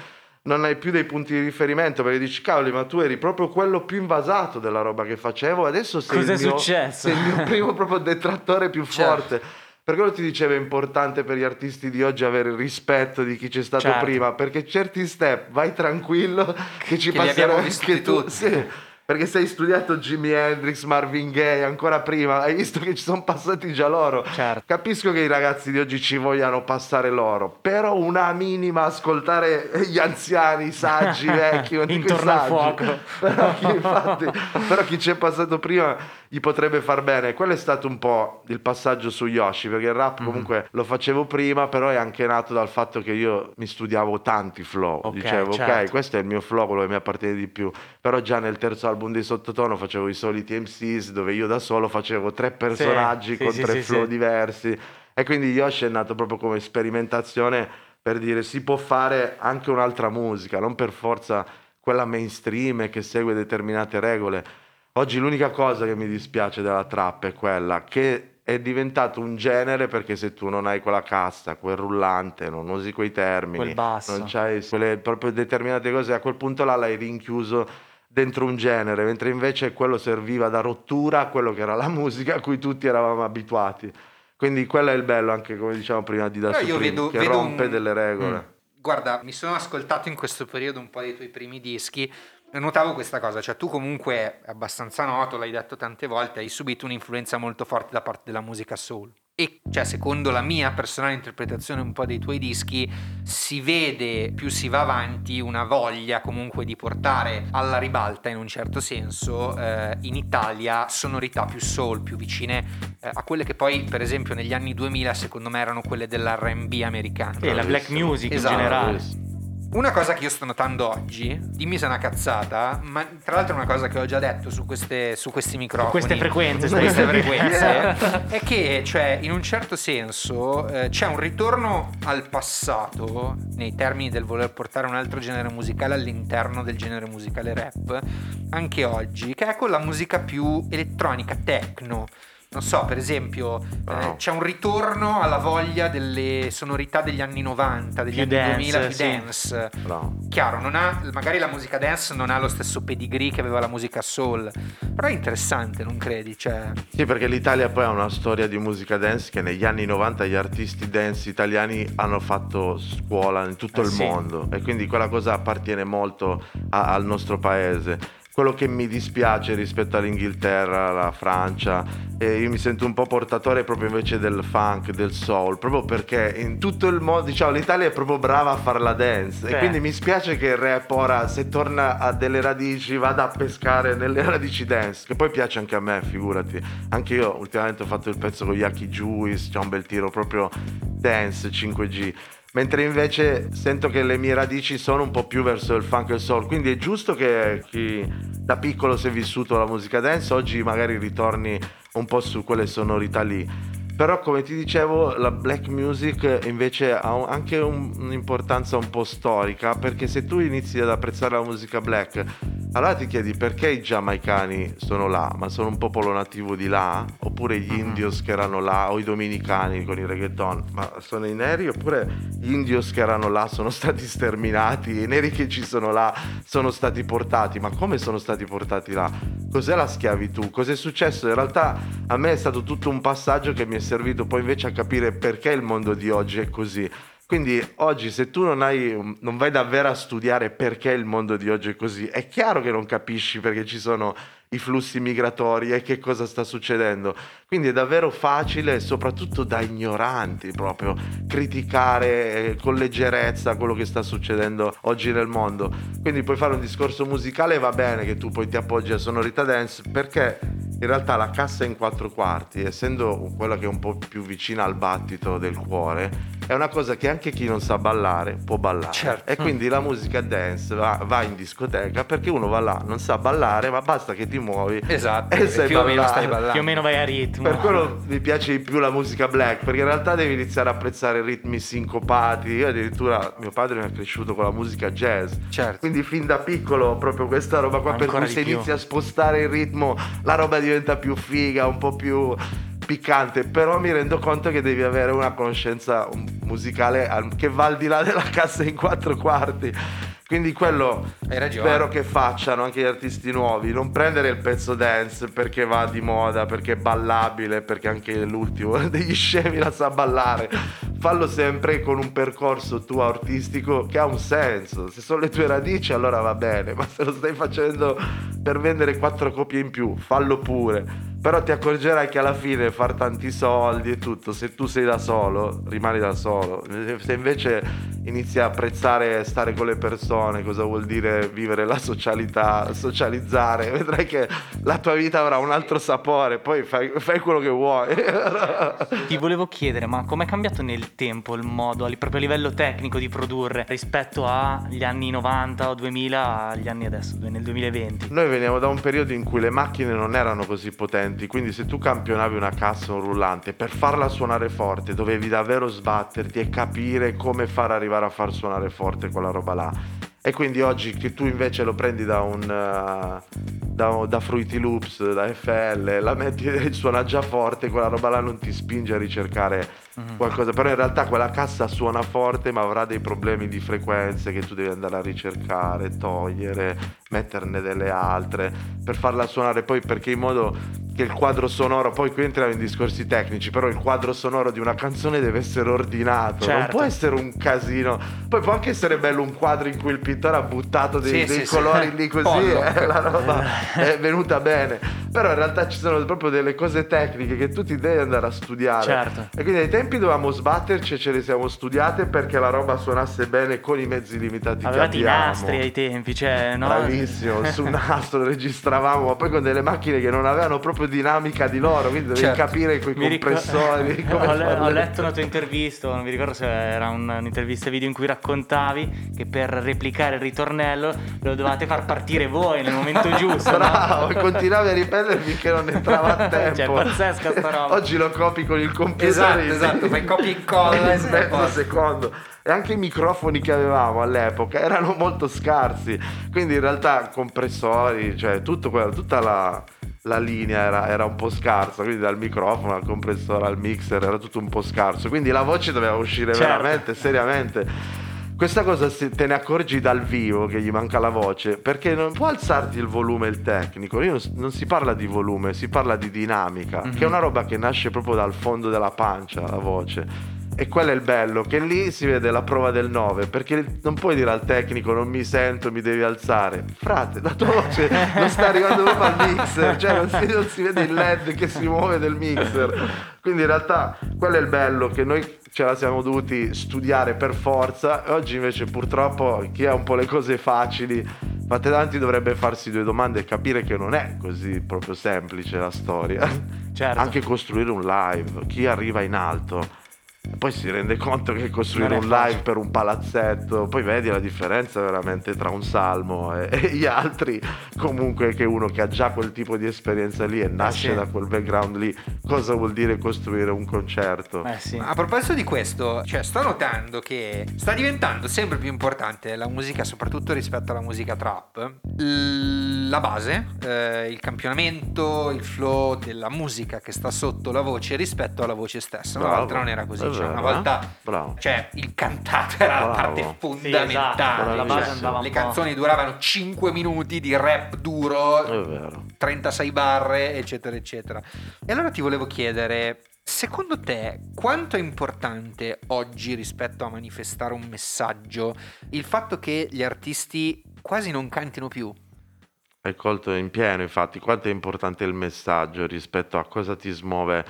non hai più dei punti di riferimento perché dici cavoli ma tu eri proprio quello più invasato della roba che facevo adesso sei Cos'è il mio, successo? sei il mio primo proprio detrattore più Certo. forte per quello ti dicevo è importante per gli artisti di oggi avere il rispetto di chi c'è stato Certo. prima, perché certi step vai tranquillo che ci Che anche tu. tutti. Sì. perché se hai studiato Jimi Hendrix, Marvin Gaye, ancora prima, hai visto che ci sono passati già loro. Certo. Capisco che i ragazzi di oggi ci vogliano passare loro, però una minima ascoltare gli anziani, i saggi, i vecchi, Intorno al saggi, fuoco. Però chi, infatti, però chi ci è passato prima gli potrebbe far bene. Quello è stato un po' il passaggio su Yoshi, perché il rap Mhm. comunque lo facevo prima, però è anche nato dal fatto che io mi studiavo tanti flow. Ok, Dicevo, ok, certo. questo è il mio flow, quello che mi appartiene di più. Però già nel terzo album di Sottotono facevo i soliti MCs, dove io da solo facevo tre personaggi sì, con sì, tre sì, flow diversi. E quindi Yoshi è nato proprio come sperimentazione per dire si può fare anche un'altra musica, non per forza quella mainstream che segue determinate regole. Oggi l'unica cosa che mi dispiace della trap è quella che è diventato un genere perché se tu non hai quella cassa, quel rullante, non usi quei termini, Quel basso. non c'hai quelle proprio determinate cose, a quel punto là l'hai rinchiuso dentro un genere, mentre invece quello serviva da rottura a quello che era la musica a cui tutti eravamo abituati. Quindi quello è il bello, anche come dicevamo prima di Da Però io vedo- che vedo rompe un- delle regole. Mm. Guarda, mi sono ascoltato in questo periodo un po' dei tuoi primi dischi notavo questa cosa, cioè tu comunque è abbastanza noto, l'hai detto tante volte, hai subito un'influenza molto forte da parte della musica soul. E cioè, secondo la mia personale interpretazione un po' dei tuoi dischi, si vede più si va avanti una voglia comunque di portare alla ribalta in un certo senso eh, in Italia sonorità più soul, più vicine eh, a quelle che poi per esempio negli anni 2000 secondo me erano quelle dell'R&B americano. E la black music Esatto. in generale. Una cosa che io sto notando oggi, dimmi se è una cazzata, ma tra l'altro è una cosa che ho già detto su, queste, su questi microfoni. queste frequenze, Su queste frequenze. è che, cioè, in un certo senso, eh, c'è un ritorno al passato, nei termini del voler portare un altro genere musicale all'interno del genere musicale rap, anche oggi, che è con la musica più elettronica, techno. Non so, per esempio, eh, Wow. c'è un ritorno alla voglia delle sonorità degli anni 90, degli Più anni dance, 2000, più sì. dance. Bravo. Chiaro, non ha, magari la musica dance non ha lo stesso pedigree che aveva la musica soul, però è interessante, non credi? Cioè, Sì, perché l'Italia poi ha una storia di musica dance che negli anni 90 gli artisti dance italiani hanno fatto scuola in tutto Eh il sì. mondo e quindi quella cosa appartiene molto a- al nostro paese. Quello che mi dispiace rispetto all'Inghilterra, alla Francia, e io mi sento un po' portatore proprio invece del funk, del soul, proprio perché in tutto il mondo, diciamo, l'Italia è proprio brava a fare la dance Sì. e quindi mi spiace che il rap ora, se torna a delle radici, vada a pescare nelle radici dance, che poi piace anche a me, figurati. Anche io ultimamente ho fatto il pezzo con Yaki Juice, c'è un bel tiro proprio dance 5G. Mentre invece sento che le mie radici sono un po' più verso il funk e il soul, quindi è giusto che chi da piccolo si è vissuto la musica dance oggi magari ritorni un po' su quelle sonorità lì. Però come ti dicevo la black music invece ha un- anche un- un'importanza un po' storica perché se tu inizi ad apprezzare la musica black allora ti chiedi perché i giamaicani sono là ma sono un popolo nativo di là? Oppure gli Mhm. indios che erano là o i dominicani con il reggaeton? Ma sono i neri oppure gli indios che erano là sono stati sterminati i neri che ci sono là sono stati portati? Ma come sono stati portati là? Cos'è la schiavitù? Cos'è successo? In realtà a me è stato tutto un passaggio che mi è servito poi invece a capire perché il mondo di oggi è così. Quindi oggi se tu non, hai, non vai davvero a studiare perché il mondo di oggi è così, è chiaro che non capisci perché ci sono i flussi migratori e che cosa sta succedendo. Quindi è davvero facile, soprattutto da ignoranti proprio, criticare eh, con leggerezza quello che sta succedendo oggi nel mondo. Quindi puoi fare un discorso musicale e va bene che tu poi ti appoggi a sonorità dance perché in realtà la cassa in quattro quarti, essendo quella che è un po' più vicina al battito del cuore, è una cosa che anche chi non sa ballare può ballare. Certo. E quindi la musica dance va, va in discoteca perché uno va là, non sa ballare, ma basta che ti muovi. esatto, E sai più o meno ballare. stai ballando. Più o meno vai a ritmo. Per quello mi piace di più la musica black, perché in realtà devi iniziare a apprezzare ritmi sincopati. Io addirittura mio padre mi ha cresciuto con la musica jazz. Certo. Quindi fin da piccolo ho proprio questa roba qua, per Ancora cui di se più. inizi a spostare il ritmo la roba diventa più figa, un po' più piccante, però mi rendo conto che devi avere una conoscenza musicale al- che va al di là della cassa in quattro quarti. Quindi quello spero che facciano anche gli artisti nuovi, non prendere il pezzo dance perché va di moda, perché è ballabile, perché anche l'ultimo degli scemi la sa ballare. fallo sempre con un percorso tuo artistico che ha un senso. Se sono le tue radici allora va bene, ma se lo stai facendo per vendere quattro copie in più, fallo pure. Però ti accorgerai che alla fine far tanti soldi e tutto, se tu sei da solo, rimani da solo. Se invece inizi a apprezzare stare con le persone, cosa vuol dire vivere la socialità, socializzare, vedrai che la tua vita avrà un altro sapore, poi fai, fai quello che vuoi. Ti volevo chiedere, ma com'è cambiato nel tempo il modo, proprio a livello tecnico di produrre rispetto agli anni 90 o 2000 agli anni adesso, nel 2020? Noi veniamo da un periodo in cui le macchine non erano così potenti strumenti, quindi se tu campionavi una cassa o un rullante, per farla suonare forte dovevi davvero sbatterti e capire come far arrivare a far suonare forte quella roba là. E quindi oggi che tu invece lo prendi da un uh, da, da, Fruity Loops, da FL, la metti e suona già forte, quella roba là non ti spinge a ricercare mm-hmm. qualcosa. Però in realtà quella cassa suona forte, ma avrà dei problemi di frequenze che tu devi andare a ricercare, togliere, metterne delle altre per farla suonare poi perché in modo che il quadro sonoro, poi qui entriamo in discorsi tecnici, però il quadro sonoro di una canzone deve essere ordinato, certo. non può essere un casino. Poi può anche essere bello un quadro in cui il pittore ha buttato dei, sì, dei sì, colori sì. lì così, eh, la roba è venuta bene. Però in realtà ci sono proprio delle cose tecniche che tu ti devi andare a studiare. Certo. E quindi ai tempi dovevamo sbatterci e ce le siamo studiate perché la roba suonasse bene con i mezzi limitati Avevate che abbiamo. i nastri ai tempi, cioè, no? Bravissimo, su un nastro registravamo, ma poi con delle macchine che non avevano proprio proprio dinamica di loro, quindi devi certo. capire quei mi compressori. Ric- ho, le- ho, letto una tua intervista, non mi ricordo se era un, un'intervista video in cui raccontavi che per replicare il ritornello lo dovevate far partire voi nel momento giusto. Bravo, no? continuavi a ripetere finché non entrava a tempo. Cioè, pazzesca sta roba. Oggi lo copi con il computer. Esatto, esatto, fai copia e incolla in mezzo secondo e anche i microfoni che avevamo all'epoca erano molto scarsi quindi in realtà compressori cioè tutto quello, tutta la, la linea era, era, un po' scarsa, quindi dal microfono al compressore al mixer era tutto un po' scarso, quindi la voce doveva uscire certo. veramente, seriamente. Questa cosa te ne accorgi dal vivo che gli manca la voce, perché non può alzarti il volume il tecnico, non, non si parla di volume, si parla di dinamica, mm-hmm. che è mhm. una roba che nasce proprio dal fondo della pancia, la voce. E quello è il bello, che lì si vede la prova del 9, perché non puoi dire al tecnico non mi sento, mi devi alzare. Frate, la tua voce non sta arrivando proprio al mixer, cioè non si, non si vede il LED che si muove del mixer. Quindi in realtà quello è il bello, che noi ce la siamo dovuti studiare per forza e oggi invece purtroppo chi ha un po' le cose facili, fate tanti dovrebbe farsi due domande e capire che non è così proprio semplice la storia. Certo. Anche costruire un live, chi arriva in alto poi si rende conto che costruire un live per un palazzetto, poi vedi la differenza veramente tra un salmo e, e, gli altri. Comunque che uno che ha già quel tipo di esperienza lì e nasce eh sì. da quel background lì, cosa vuol dire costruire un concerto? Eh sì. A proposito di questo, cioè sto notando che sta diventando sempre più importante la musica, soprattutto rispetto alla musica trap, la base, eh, il campionamento, il flow della musica che sta sotto la voce rispetto alla voce stessa. Una volta non era così cioè, una volta Bravo. cioè, il cantato era Bravo. la parte fondamentale. Sì, esatto. andava Le canzoni duravano 5 minuti di rap duro, 36 barre, eccetera, eccetera. E allora ti volevo chiedere, Secondo te quanto è importante oggi rispetto a manifestare un messaggio il fatto che gli artisti quasi non cantino più? Hai colto in pieno, infatti, quanto è importante il messaggio rispetto a cosa ti smuove.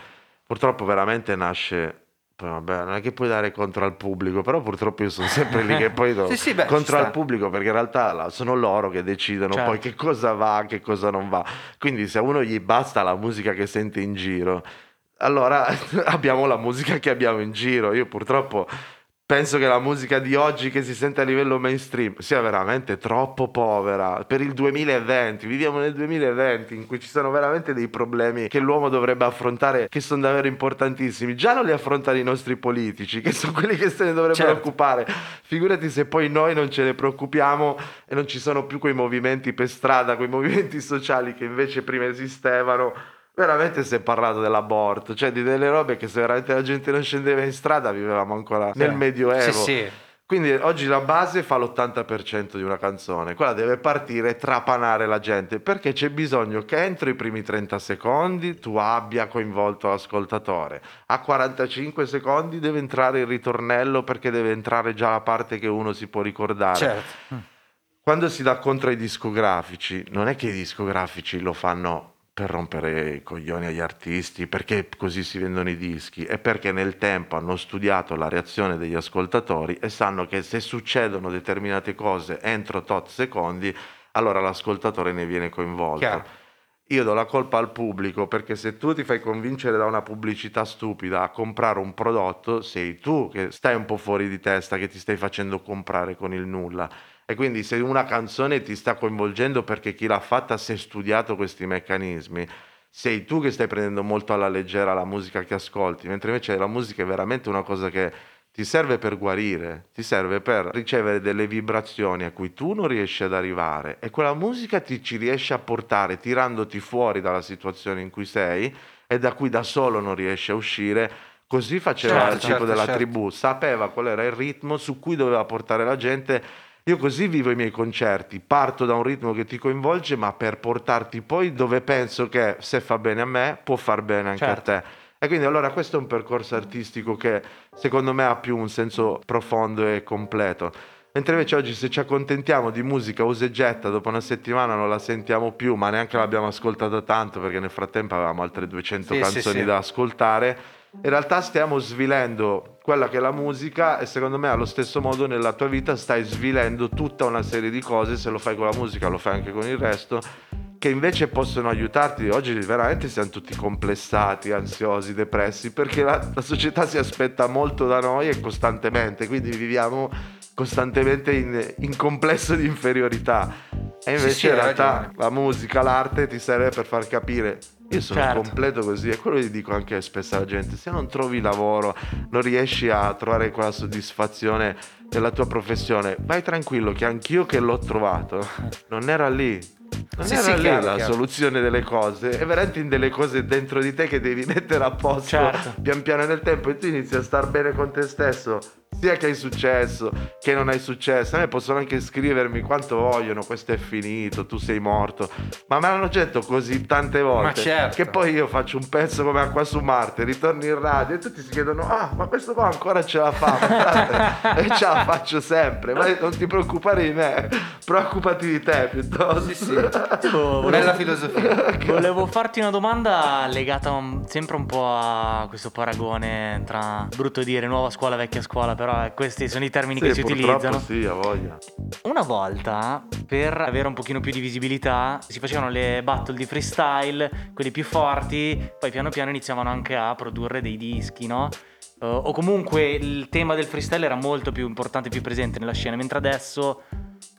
Purtroppo veramente nasce poi vabbè, non è che puoi dare contro al pubblico, però purtroppo io sono sempre lì che poi do sì, sì, beh, contro al pubblico perché in realtà sono loro che decidono certo. poi che cosa va, che cosa non va. Quindi se a uno gli basta la musica che sente in giro, allora abbiamo la musica che abbiamo in giro. Io purtroppo penso che la musica di oggi che si sente a livello mainstream sia veramente troppo povera per il 2020. Viviamo nel 2020 in cui ci sono veramente dei problemi che l'uomo dovrebbe affrontare che sono davvero importantissimi. Già non li affrontano i nostri politici, che sono quelli che se ne dovrebbero certo. occupare. Figurati se poi noi non ce ne preoccupiamo e non ci sono più quei movimenti per strada, quei movimenti sociali che invece prima esistevano veramente si è parlato dell'aborto, cioè di delle robe che se veramente la gente non scendeva in strada vivevamo ancora sì. nel Medioevo. Sì, sì. Quindi oggi la base fa l'80% di una canzone, quella deve partire e trapanare la gente, perché c'è bisogno che entro i primi 30 secondi tu abbia coinvolto l'ascoltatore. A 45 secondi deve entrare il ritornello perché deve entrare già la parte che uno si può ricordare. Certo. Quando si dà contro ai discografici, non è che i discografici lo fanno per rompere i coglioni agli artisti, perché così si vendono i dischi, è perché nel tempo hanno studiato la reazione degli ascoltatori e sanno che se succedono determinate cose entro tot secondi, allora l'ascoltatore ne viene coinvolto. Chiaro. Io do la colpa al pubblico perché se tu ti fai convincere da una pubblicità stupida a comprare un prodotto, sei tu che stai un po' fuori di testa, che ti stai facendo comprare con il nulla. E quindi se una canzone ti sta coinvolgendo perché chi l'ha fatta si è studiato questi meccanismi, sei tu che stai prendendo molto alla leggera la musica che ascolti, mentre invece la musica è veramente una cosa che ti serve per guarire, ti serve per ricevere delle vibrazioni a cui tu non riesci ad arrivare e quella musica ti ci riesce a portare tirandoti fuori dalla situazione in cui sei e da cui da solo non riesci a uscire. Così faceva Certo, il tipo certo, della certo. tribù, sapeva qual era il ritmo su cui doveva portare la gente. Io così vivo i miei concerti, parto da un ritmo che ti coinvolge, ma per portarti poi dove penso che se fa bene a me, può far bene anche Certo. a te. E quindi allora questo è un percorso artistico che secondo me ha più un senso profondo e completo. Mentre invece oggi se ci accontentiamo di musica usa e getta, dopo una settimana non la sentiamo più, ma neanche l'abbiamo ascoltata tanto perché nel frattempo avevamo altre 200 Sì, sì, canzoni sì. da ascoltare, in realtà stiamo svilendo quella che è la musica e secondo me allo stesso modo nella tua vita stai svilendo tutta una serie di cose, se lo fai con la musica lo fai anche con il resto, che invece possono aiutarti. Oggi veramente siamo tutti complessati, ansiosi, depressi, perché la, la società si aspetta molto da noi e costantemente, quindi viviamo costantemente in, in complesso di inferiorità. E invece sì, in hai realtà ragione. la musica, l'arte ti serve per far capire. Io sono Certo. completo così, è quello che dico anche spesso alla gente. Se non trovi lavoro, non riesci a trovare quella soddisfazione nella tua professione, vai tranquillo che anch'io che l'ho trovato, non era lì. Non Sì, era sì, lì chiaro, la chiaro. soluzione delle cose, è veramente in delle cose dentro di te che devi mettere a posto Certo. pian piano nel tempo e tu inizi a star bene con te stesso, sia che hai successo che non hai successo. A me possono anche scrivermi quanto vogliono, questo è finito, tu sei morto, ma me l'hanno detto così tante volte Ma certo. che poi io faccio un pezzo come Acqua su Marte, ritorno in radio e tutti si chiedono, ah, ma questo qua ancora ce la fa, e ce la faccio sempre, ma non ti preoccupare di me, preoccupati di te piuttosto. Sì, sì. Volevo- Bella filosofia. Volevo farti una domanda legata sempre un po' a questo paragone tra, brutto dire, nuova scuola, vecchia scuola, però questi sono i termini Sì, che si utilizzano. Sì, ha voglia. Una volta, per avere un pochino più di visibilità, si facevano le battle di freestyle, quelli più forti, poi piano piano iniziavano anche a produrre dei dischi, no? Eh, o comunque il tema del freestyle era molto più importante, più presente nella scena, mentre adesso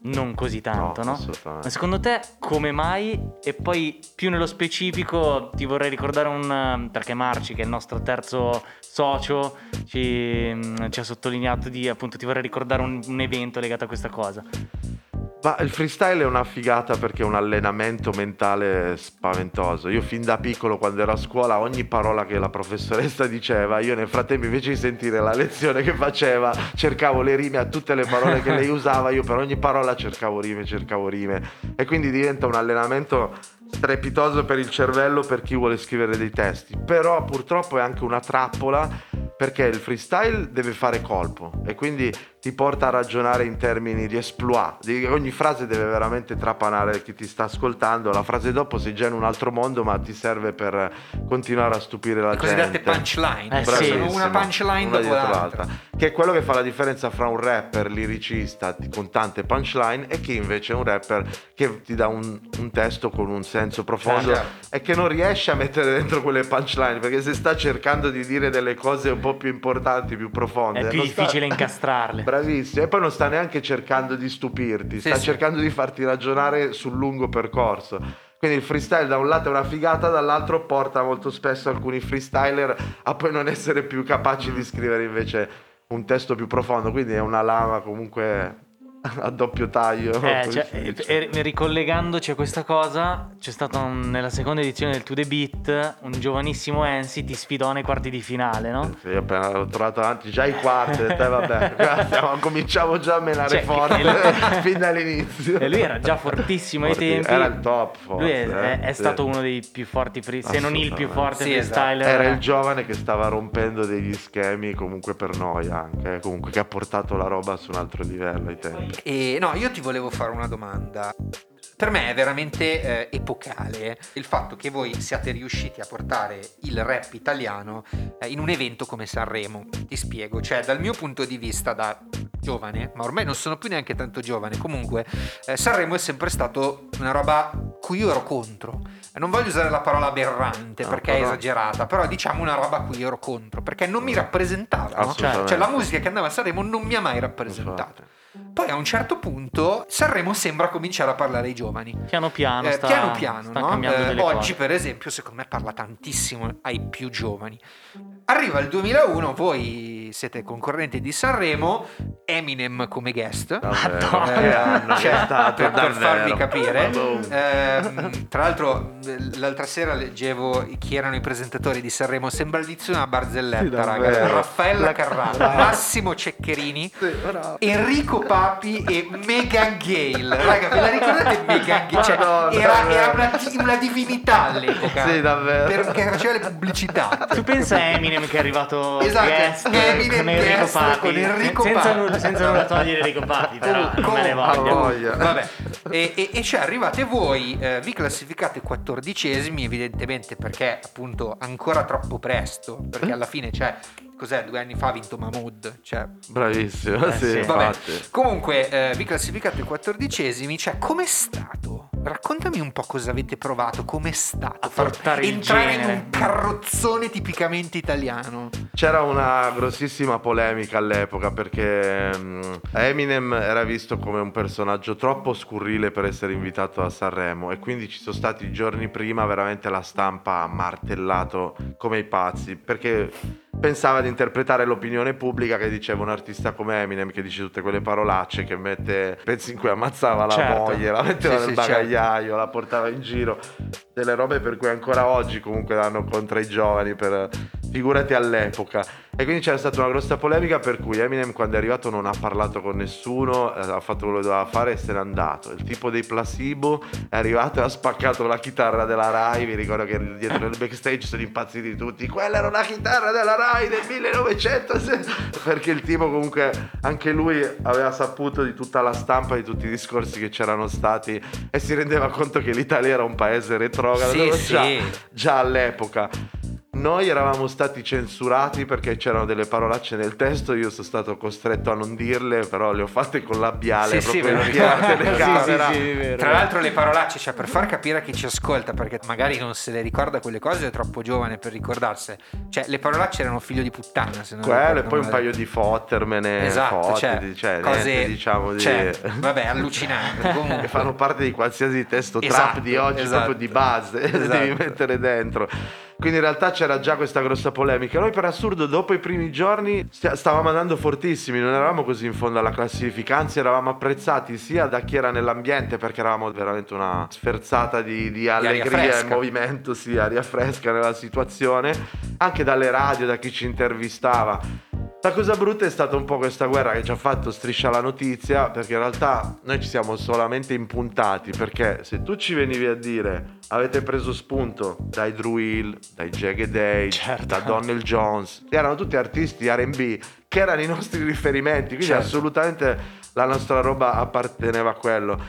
non così tanto, no? assolutamente. Ma secondo te come mai? E poi più nello specifico ti vorrei ricordare un... perché Marci, che è il nostro terzo socio, ci, mm, ci ha sottolineato di appunto ti vorrei ricordare un, un evento legato a questa cosa. Ma il freestyle è una figata perché è un allenamento mentale spaventoso. Io fin da piccolo quando ero a scuola ogni parola che la professoressa diceva, io nel frattempo invece di sentire la lezione che faceva, cercavo le rime a tutte le parole che lei usava, io per ogni parola cercavo rime, cercavo rime. E quindi diventa un allenamento strepitoso per il cervello per chi vuole scrivere dei testi. Però purtroppo è anche una trappola perché il freestyle deve fare colpo e quindi ti porta a ragionare in termini di exploit. Di- Ogni frase deve veramente trapanare chi ti sta ascoltando. La frase dopo sei già in un altro mondo, ma ti serve per continuare a stupire la Le cosiddette gente. punchline. Eh, sì. una punchline Una dopo l'altra. Che è quello che fa la differenza fra un rapper liricista con tante punchline e chi invece è un rapper che ti dà un, un testo con un senso profondo Certo. e che non riesce a mettere dentro quelle punchline perché se sta cercando di dire delle cose un po' più importanti, più profonde. È più non sta- difficile incastrarle. Bravissimo, e poi non sta neanche cercando di stupirti, Sì, sta sì. cercando di farti ragionare sul lungo percorso. Quindi il freestyle da un lato è una figata, dall'altro porta molto spesso alcuni freestyler a poi non essere più capaci di scrivere invece un testo più profondo. Quindi è una lama comunque a doppio taglio. Eh, cioè, e- e ricollegandoci a questa cosa, c'è stato un- nella seconda edizione del To The Beat un giovanissimo Ensi ti sfidò nei quarti di finale, no? Sì, appena l'ho trovato avanti, già i quarti, ho detto, eh, vabbè, stiamo- cominciamo già a menare Cioè, forte e lui- fin dall'inizio. E lui era già fortissimo ai tempi. Era il top, forse, Lui è, è- è eh, stato sì. uno dei più forti, free- se non il più forte Sì, esatto. freestyler. Era il giovane che stava rompendo degli schemi comunque per noi anche, comunque che ha portato la roba su un altro livello ai tempi. E no, io ti volevo fare una domanda. Per me è veramente eh, epocale il fatto che voi siate riusciti a portare il rap italiano eh, in un evento come Sanremo. Ti spiego, cioè dal mio punto di vista da giovane, ma ormai non sono più neanche tanto giovane, comunque eh, Sanremo è sempre stato una roba cui io ero contro. Non voglio usare la parola aberrante No, perché è però- esagerata, però diciamo una roba a cui io ero contro, perché non mi rappresentava. no? Cioè la musica che andava a Sanremo non mi ha mai rappresentato. Poi a un certo punto Sanremo sembra cominciare a parlare ai giovani. Piano piano, Eh, sta, piano piano, sta no? Eh, oggi, per esempio, secondo me parla tantissimo ai più giovani. Arriva il 2001, voi siete concorrenti di Sanremo, Eminem come guest. Madonna. anno Cioè, per, per farvi capire. Ehm, tra l'altro, eh, l'altra sera leggevo chi erano i presentatori di Sanremo. Sembra il dizio una barzelletta, Sì, raga. davvero. Raffaella Bravo. Massimo Ceccherini, Sì. Enrico Papi e Megan Gale. Raga, ve la ricordate Megan Gale? Cioè, Madonna, era, era una, una divinità all'epoca. Sì, davvero. Perché faceva le pubblicità. Tu pensa a Eminem che è arrivato Esatto, guest Eminem con Enrico Papi. con Enrico senza, Papi. nulla, senza nulla togliere Enrico Papi, però non me ne voglio. voglia. Vabbè, e, e, e cioè arrivate voi, eh, vi classificate quattordicesimi, evidentemente perché appunto ancora troppo presto, perché alla fine c'è, cos'è, due anni fa ha vinto Mahmood, cioè Bravissimo, Eh, sì, sì. Comunque eh, vi classificate quattordicesimi, cioè com'è stato? Raccontami un po' cosa avete provato, com'è stato A portare il entrare in un carrozzone tipicamente italiano. C'era una grossissima polemica all'epoca perché mm, Eminem era visto come un personaggio troppo scurrile per essere invitato a Sanremo e quindi ci sono stati giorni prima veramente la stampa ha martellato come i pazzi perché pensava di interpretare l'opinione pubblica che diceva un artista come Eminem che dice tutte quelle parolacce che mette pezzi in cui ammazzava la Certo. moglie, la metteva Sì, nel sì, certo. bagagliaio, la portava in giro, delle robe per cui ancora oggi comunque danno contro i giovani per figurati all'epoca. E quindi c'era stata una grossa polemica per cui Eminem quando è arrivato non ha parlato con nessuno, eh, ha fatto quello che doveva fare e se n'è andato. Il tipo dei placebo è arrivato e ha spaccato la chitarra della Rai, vi ricordo che dietro nel backstage sono impazziti tutti, quella era una chitarra della Rai del 1900, perché il tipo comunque anche lui aveva saputo di tutta la stampa, di tutti i discorsi che c'erano stati e si rendeva conto che l'Italia era un paese retrogrado Sì, già, sì. già all'epoca. Noi eravamo stati censurati perché c'erano delle parolacce nel testo, io sono stato costretto a non dirle, però le ho fatte con labiale, Sì, sì, proprio ricordo. telecamera. Sì, sì, sì, vero. Tra l'altro le parolacce, cioè per far capire a chi ci ascolta, perché magari non se le ricorda quelle cose, è troppo giovane per ricordarsene. Cioè le parolacce erano figlio di puttana, se non Quello e poi un paio di fottermene, Esatto, fotte, cioè, cioè, cose, niente, diciamo di... cioè, vabbè, allucinante. che Comunque, fanno parte di qualsiasi testo Esatto, trap di oggi, esatto. proprio di base, Esatto. devi mettere dentro. Quindi in realtà c'era già questa grossa polemica. Noi per assurdo dopo i primi giorni stavamo andando fortissimi, non eravamo così in fondo alla classifica, anzi eravamo apprezzati sia da chi era nell'ambiente perché eravamo veramente una sferzata di, di allegria e movimento, sì, aria fresca nella situazione, anche dalle radio, da chi ci intervistava. La cosa brutta è stata un po' questa guerra che ci ha fatto striscia la notizia, perché in realtà noi ci siamo solamente impuntati, perché se tu ci venivi a dire avete preso spunto dai Drew Hill, dai Jagged Edge, Certo. da Donnell Jones, erano tutti artisti R&B che erano i nostri riferimenti, quindi Certo. assolutamente la nostra roba apparteneva a quello.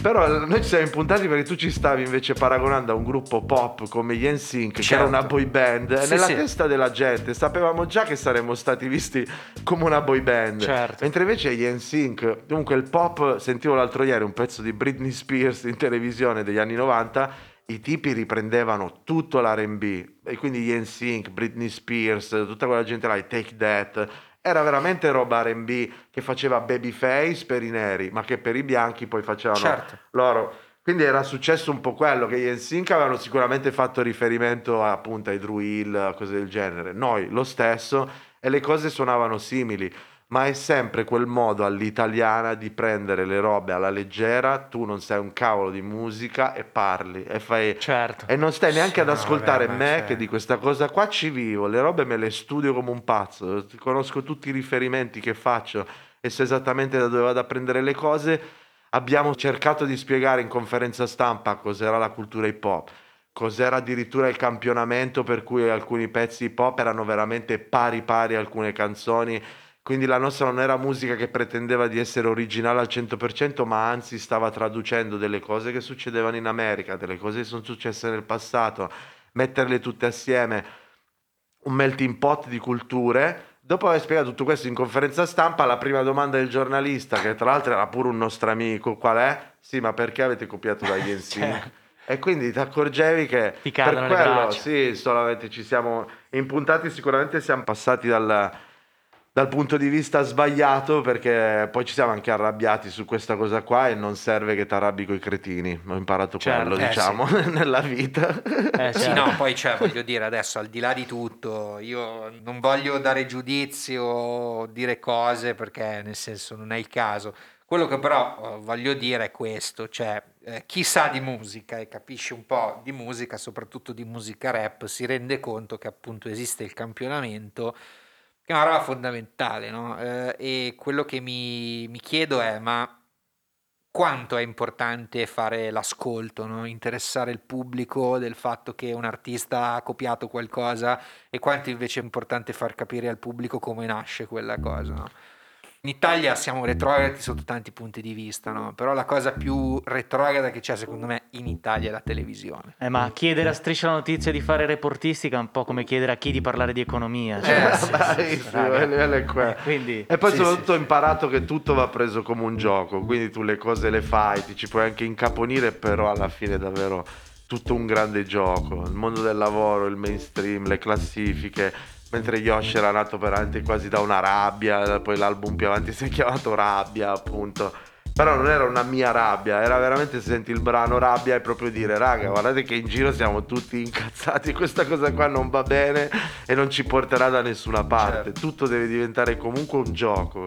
Però noi ci siamo impuntati perché tu ci stavi invece paragonando a un gruppo pop come gli NSYNC, che era Certo. una boy band, Sì, nella sì. testa della gente sapevamo già che saremmo stati visti come una boy band. Certo. Mentre invece gli NSYNC, comunque il pop, sentivo l'altro ieri un pezzo di Britney Spears in televisione degli anni 90, i tipi riprendevano tutto l'R&B e quindi gli NSYNC, Britney Spears, tutta quella gente là, i Take That, era veramente roba R&B che faceva babyface per i neri, ma che per i bianchi poi facevano Certo. loro. Quindi era successo un po' quello che gli NSYNC avevano sicuramente fatto riferimento a, appunto ai Drew Hill, cose del genere. Noi lo stesso e le cose suonavano simili. Ma è sempre quel modo all'italiana di prendere le robe alla leggera, tu non sai un cavolo di musica e parli e fai... Certo. E non stai neanche ad No, ascoltare vabbè, me che di questa cosa qua ci vivo, le robe me le studio come un pazzo, conosco tutti i riferimenti che faccio e so esattamente da dove vado a prendere le cose. Abbiamo cercato di spiegare in conferenza stampa cos'era la cultura hip hop, cos'era addirittura il campionamento per cui alcuni pezzi hip hop erano veramente pari pari a alcune canzoni. Quindi la nostra non era musica che pretendeva di essere originale al 100%, ma anzi stava traducendo delle cose che succedevano in America, delle cose che sono successe nel passato, metterle tutte assieme, un melting pot di culture. Dopo aver spiegato tutto questo in conferenza stampa, la prima domanda del giornalista, che tra l'altro era pure un nostro amico, qual è? Sì, ma perché avete copiato dagli NSYNC? E quindi ti accorgevi che Ti per quello, sì, solamente ci siamo impuntati, sicuramente siamo passati dal, dal punto di vista sbagliato perché poi ci siamo anche arrabbiati su questa cosa qua e non serve che ti arrabbi coi cretini. Ho imparato Certo. quello, Eh, diciamo, nella vita. Eh, Sì, certo. no, poi cioè, voglio dire adesso, al di là di tutto, io non voglio dare giudizi o dire cose perché nel senso non è il caso. Quello che però eh, voglio dire è questo, cioè eh, chi sa di musica e capisce un po' di musica, soprattutto di musica rap, si rende conto che appunto esiste il campionamento, è una roba fondamentale, no? Eh, e quello che mi, mi chiedo è, ma quanto è importante fare l'ascolto, no? interessare il pubblico del fatto che un artista ha copiato qualcosa e quanto invece è importante far capire al pubblico come nasce quella cosa. no? In Italia siamo retrogradi sotto tanti punti di vista, no? però la cosa più retrograda che c'è secondo me in Italia è la televisione. Eh, ma chiedere a Striscia la notizia di fare reportistica è un po' come chiedere a chi di parlare di economia. cioè, Eh, sì, è quello. Quindi, E poi Sì, soprattutto sì, ho imparato che tutto va preso come un gioco, quindi tu le cose le fai, ti ci puoi anche incaponire, però alla fine è davvero tutto un grande gioco. Il mondo del lavoro, il mainstream, le classifiche, mentre Yoshi era nato veramente quasi da una rabbia, poi l'album più avanti si è chiamato Rabbia, appunto. Però non era una mia rabbia, era veramente se senti il brano rabbia e proprio dire raga guardate che in giro siamo tutti incazzati, questa cosa qua non va bene e non ci porterà da nessuna parte, Certo. tutto deve diventare comunque un gioco,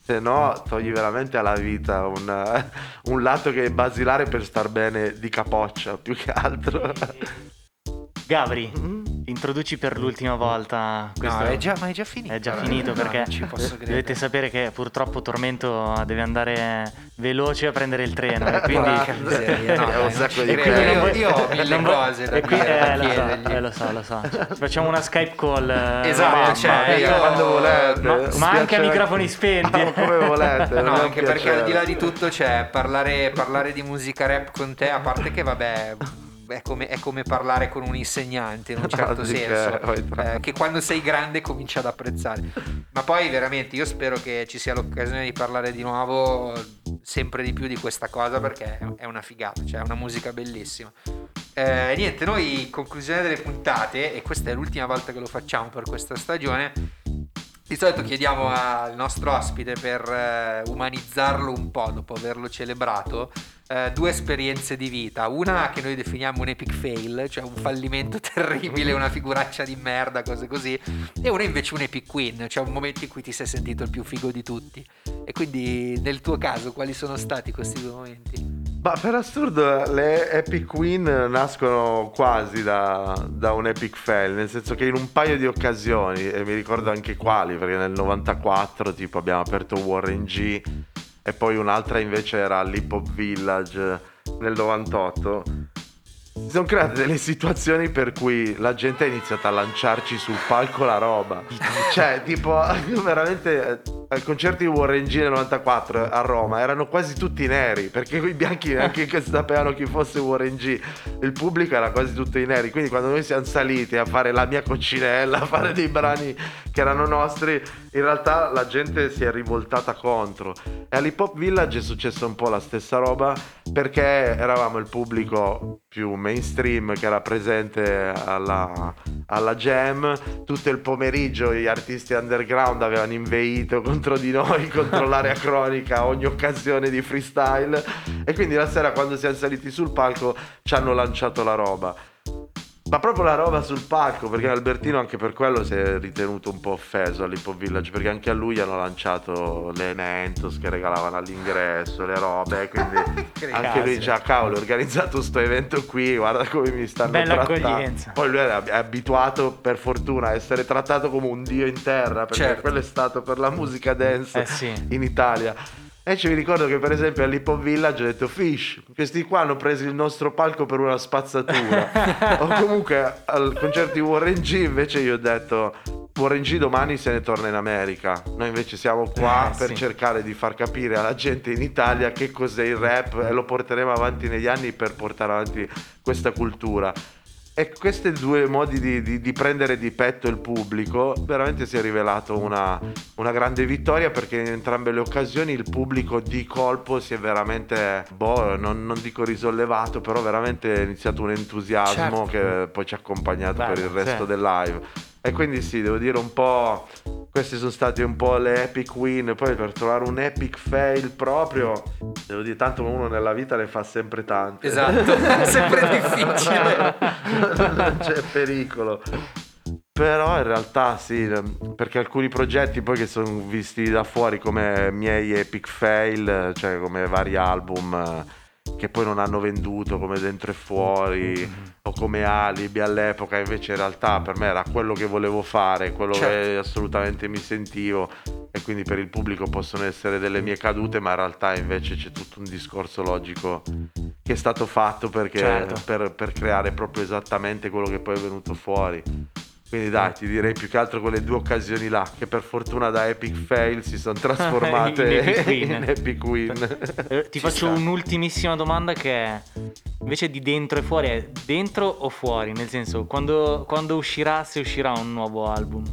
se no togli veramente alla vita un, un lato che è basilare per star bene di capoccia più che altro. Gabri, Mm. introduci per l'ultima volta questo. No, è già, ma è già finito. È già finito No, perché non ci posso credere. dovete sapere che purtroppo Tormento deve andare veloce a prendere il treno e quindi no, un sacco di tempo. Io, io ho mille cose da e qui- dire, eh, lo so, eh, lo so, lo so. Facciamo una Skype call. eh, Esatto, cioè, io- quando volete. Ma- ma anche a microfoni spenti. Ah, come volete. No, anche perché al di là di tutto, cioè, parlare, parlare di musica rap con te, a parte che vabbè, è come, è come parlare con un insegnante in un certo senso, tra- eh, che quando sei grande cominci ad apprezzare. Ma poi veramente io spero che ci sia l'occasione di parlare di nuovo sempre di più di questa cosa perché è una figata, cioè è una musica bellissima. Eh, niente, noi in conclusione delle puntate, e questa è l'ultima volta che lo facciamo per questa stagione, di solito chiediamo al nostro ospite per eh, umanizzarlo un po' dopo averlo celebrato eh, due esperienze di vita. Una che noi definiamo un epic fail, cioè un fallimento terribile, una figuraccia di merda, cose così, e una invece un epic win, cioè un momento in cui ti sei sentito il più figo di tutti. E quindi nel tuo caso quali sono stati questi due momenti? Ma per assurdo le Epic Win nascono quasi da, da un Epic Fail, nel senso che in un paio di occasioni, e mi ricordo anche quali, perché nel 94 tipo abbiamo aperto Warren G e poi un'altra invece era l'Hip Hop Village nel 98. Si sono create delle situazioni per cui la gente ha iniziato a lanciarci sul palco la roba. Cioè, tipo, veramente eh, al concerto di Warren G nel 94 a Roma erano quasi tutti neri, perché quei bianchi neanche che sapevano chi fosse Warren G. Il pubblico era quasi tutti neri, quindi quando noi siamo saliti a fare la mia coccinella, a fare dei brani che erano nostri, in realtà la gente si è rivoltata contro. E all'Hip Hop Village è successa un po' la stessa roba perché eravamo il pubblico più mainstream che era presente alla, alla jam. Tutto il pomeriggio gli artisti underground avevano inveito contro di noi, contro l'area cronica, ogni occasione di freestyle. E quindi la sera quando siamo saliti sul palco ci hanno lanciato la roba. Ma proprio la roba sul palco, perché Albertino anche per quello si è ritenuto un po' offeso all'Hip Hop Village, perché anche a lui hanno lanciato le Mentos che regalavano all'ingresso, le robe, quindi anche lui dice, ah, cavolo, ho organizzato sto evento qui, guarda come mi stanno Bella trattando. accoglienza. Poi lui è abituato, per fortuna, a essere trattato come un dio in terra, perché Certo. quello è stato per la musica dance Eh sì. in Italia. E ci ricordo che per esempio all'Hip Hop Village ho detto Fish, questi qua hanno preso il nostro palco per una spazzatura. o comunque al concerto di Warren G invece io ho detto Warren G domani se ne torna in America. Noi invece siamo qua Eh, per sì. cercare di far capire alla gente in Italia che cos'è il rap e lo porteremo avanti negli anni per portare avanti questa cultura. E questi due modi di, di- di prendere di petto il pubblico veramente si è rivelato una, una grande vittoria perché in entrambe le occasioni il pubblico di colpo si è veramente, boh, non, non dico risollevato, però veramente è iniziato un entusiasmo Certo. che poi ci ha accompagnato per Bello, il resto sì. del live. E quindi sì, devo dire un po', queste sono state un po' le epic win, poi per trovare un epic fail proprio, devo dire tanto uno nella vita ne fa sempre tante. Esatto, è sempre difficile. non c'è pericolo. Però in realtà sì, perché alcuni progetti poi che sono visti da fuori come miei epic fail, cioè come vari album che poi non hanno venduto come dentro e fuori o come alibi all'epoca, invece in realtà per me era quello che volevo fare, quello che Certo. assolutamente mi sentivo e quindi per il pubblico possono essere delle mie cadute, ma in realtà invece c'è tutto un discorso logico che è stato fatto perché, Certo. per, per creare proprio esattamente quello che poi è venuto fuori. Quindi dai, ti direi più che altro quelle due occasioni là, che per fortuna da epic fail si sono trasformate In epic win. in epic win. Eh, Ti Ci faccio sta. un'ultimissima domanda che è invece di dentro e fuori è dentro o fuori? Nel senso, quando, quando uscirà, se uscirà un nuovo album?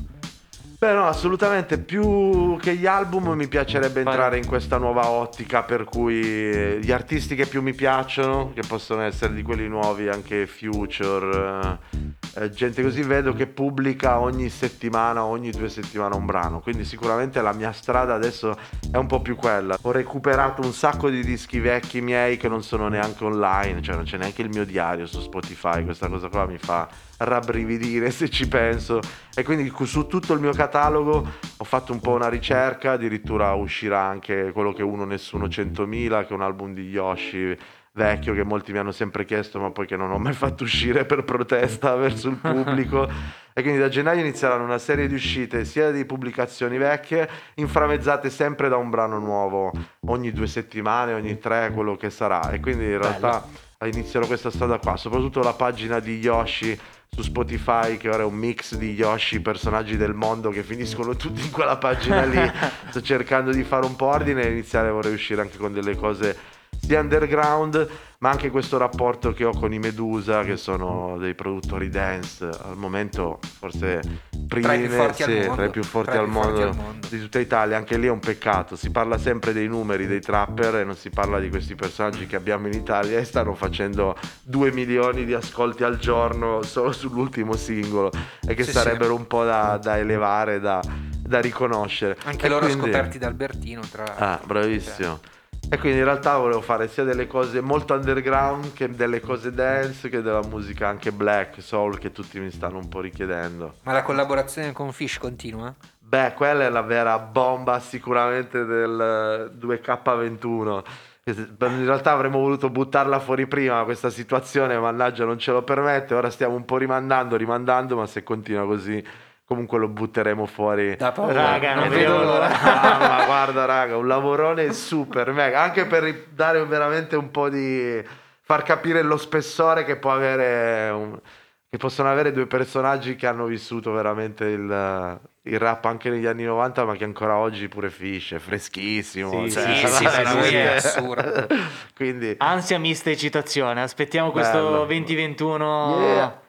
Beh no, assolutamente, più che gli album mi piacerebbe entrare in questa nuova ottica per cui gli artisti che più mi piacciono, che possono essere di quelli nuovi, anche Future, eh, eh, gente così, vedo che pubblica ogni settimana, ogni due settimane un brano, quindi sicuramente la mia strada adesso è un po' più quella. Ho recuperato un sacco di dischi vecchi miei che non sono neanche online, cioè non c'è neanche il mio diario su Spotify, questa cosa qua mi fa rabbrividire se ci penso. E quindi su tutto il mio catalogo ho fatto un po' una ricerca, addirittura uscirà anche quello che uno nessuno 100.000 che è un album di Yoshi vecchio che molti mi hanno sempre chiesto ma poi che non ho mai fatto uscire per protesta verso il pubblico. E quindi da gennaio inizieranno una serie di uscite sia di pubblicazioni vecchie inframezzate sempre da un brano nuovo. Ogni due settimane, ogni tre, quello che sarà. E quindi in realtà inizierò questa strada qua, soprattutto la pagina di Yoshi su Spotify che ora è un mix di Yoshi, personaggi del mondo che finiscono tutti in quella pagina lì. Sto cercando di fare un po' ordine e iniziare vorrei uscire anche con delle cose sia underground, ma anche questo rapporto che ho con i Medusa, che sono dei produttori dance al momento forse primi, Tra i più forti al sì, mondo. tra i più forti, al, più forti mondo al mondo. di tutta Italia. Anche lì è un peccato, si parla sempre dei numeri dei trapper e non si parla di questi personaggi che abbiamo in Italia e stanno facendo 2 milioni di ascolti al giorno solo sull'ultimo singolo e che Sì, sarebbero un po' da, da elevare, da, da riconoscere. Anche E loro quindi- scoperti da Albertino, tra l'altro. Ah, bravissimo. E quindi in realtà volevo fare sia delle cose molto underground che delle cose dance che della musica anche black, soul che tutti mi stanno un po' richiedendo. Ma la collaborazione con Fish continua? Beh, quella è la vera bomba sicuramente del eh, 2K21. In realtà avremmo voluto buttarla fuori prima, ma questa situazione, mannaggia, non ce lo permette. Ora stiamo un po' rimandando, rimandando, ma se continua così, comunque lo butteremo fuori. Da paura. Raga, non non vedo l'ora. Ah, ma guarda, raga, un lavorone super mega, anche per dare veramente un po' di far capire lo spessore che può avere un- che possono avere due personaggi che hanno vissuto veramente il, il rap anche negli anni 90, ma che ancora oggi pure Fish è freschissimo. Sì, cioè, sì, sì, veramente- è assurdo. Quindi Ansia mista eccitazione, aspettiamo questo Bello. 2021 Yeah.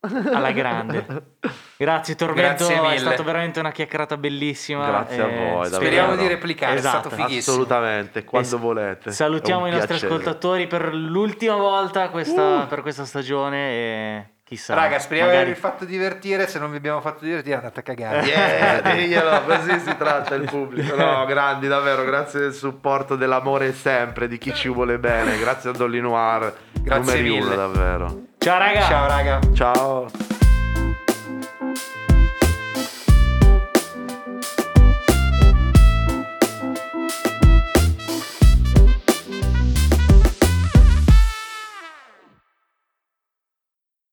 Alla grande. Grazie Tormento, Grazie è stato veramente una chiacchierata bellissima. Grazie a voi, davvero. Speriamo di replicare, Esatto. è stato fighissimo. assolutamente, quando E s- volete. Salutiamo i un nostri piacere. ascoltatori per l'ultima volta questa- per questa stagione e Chissà. Raga, speriamo di magari- avervi fatto divertire. Se non vi abbiamo fatto divertire, andate a cagare. Yeah, diglielo, così si tratta il pubblico. No, grandi, davvero, grazie del supporto, dell'amore sempre, di chi ci vuole bene. Grazie a Dolly Noir, Grazie mille. uno, davvero. Ciao raga! Ciao, raga. Ciao.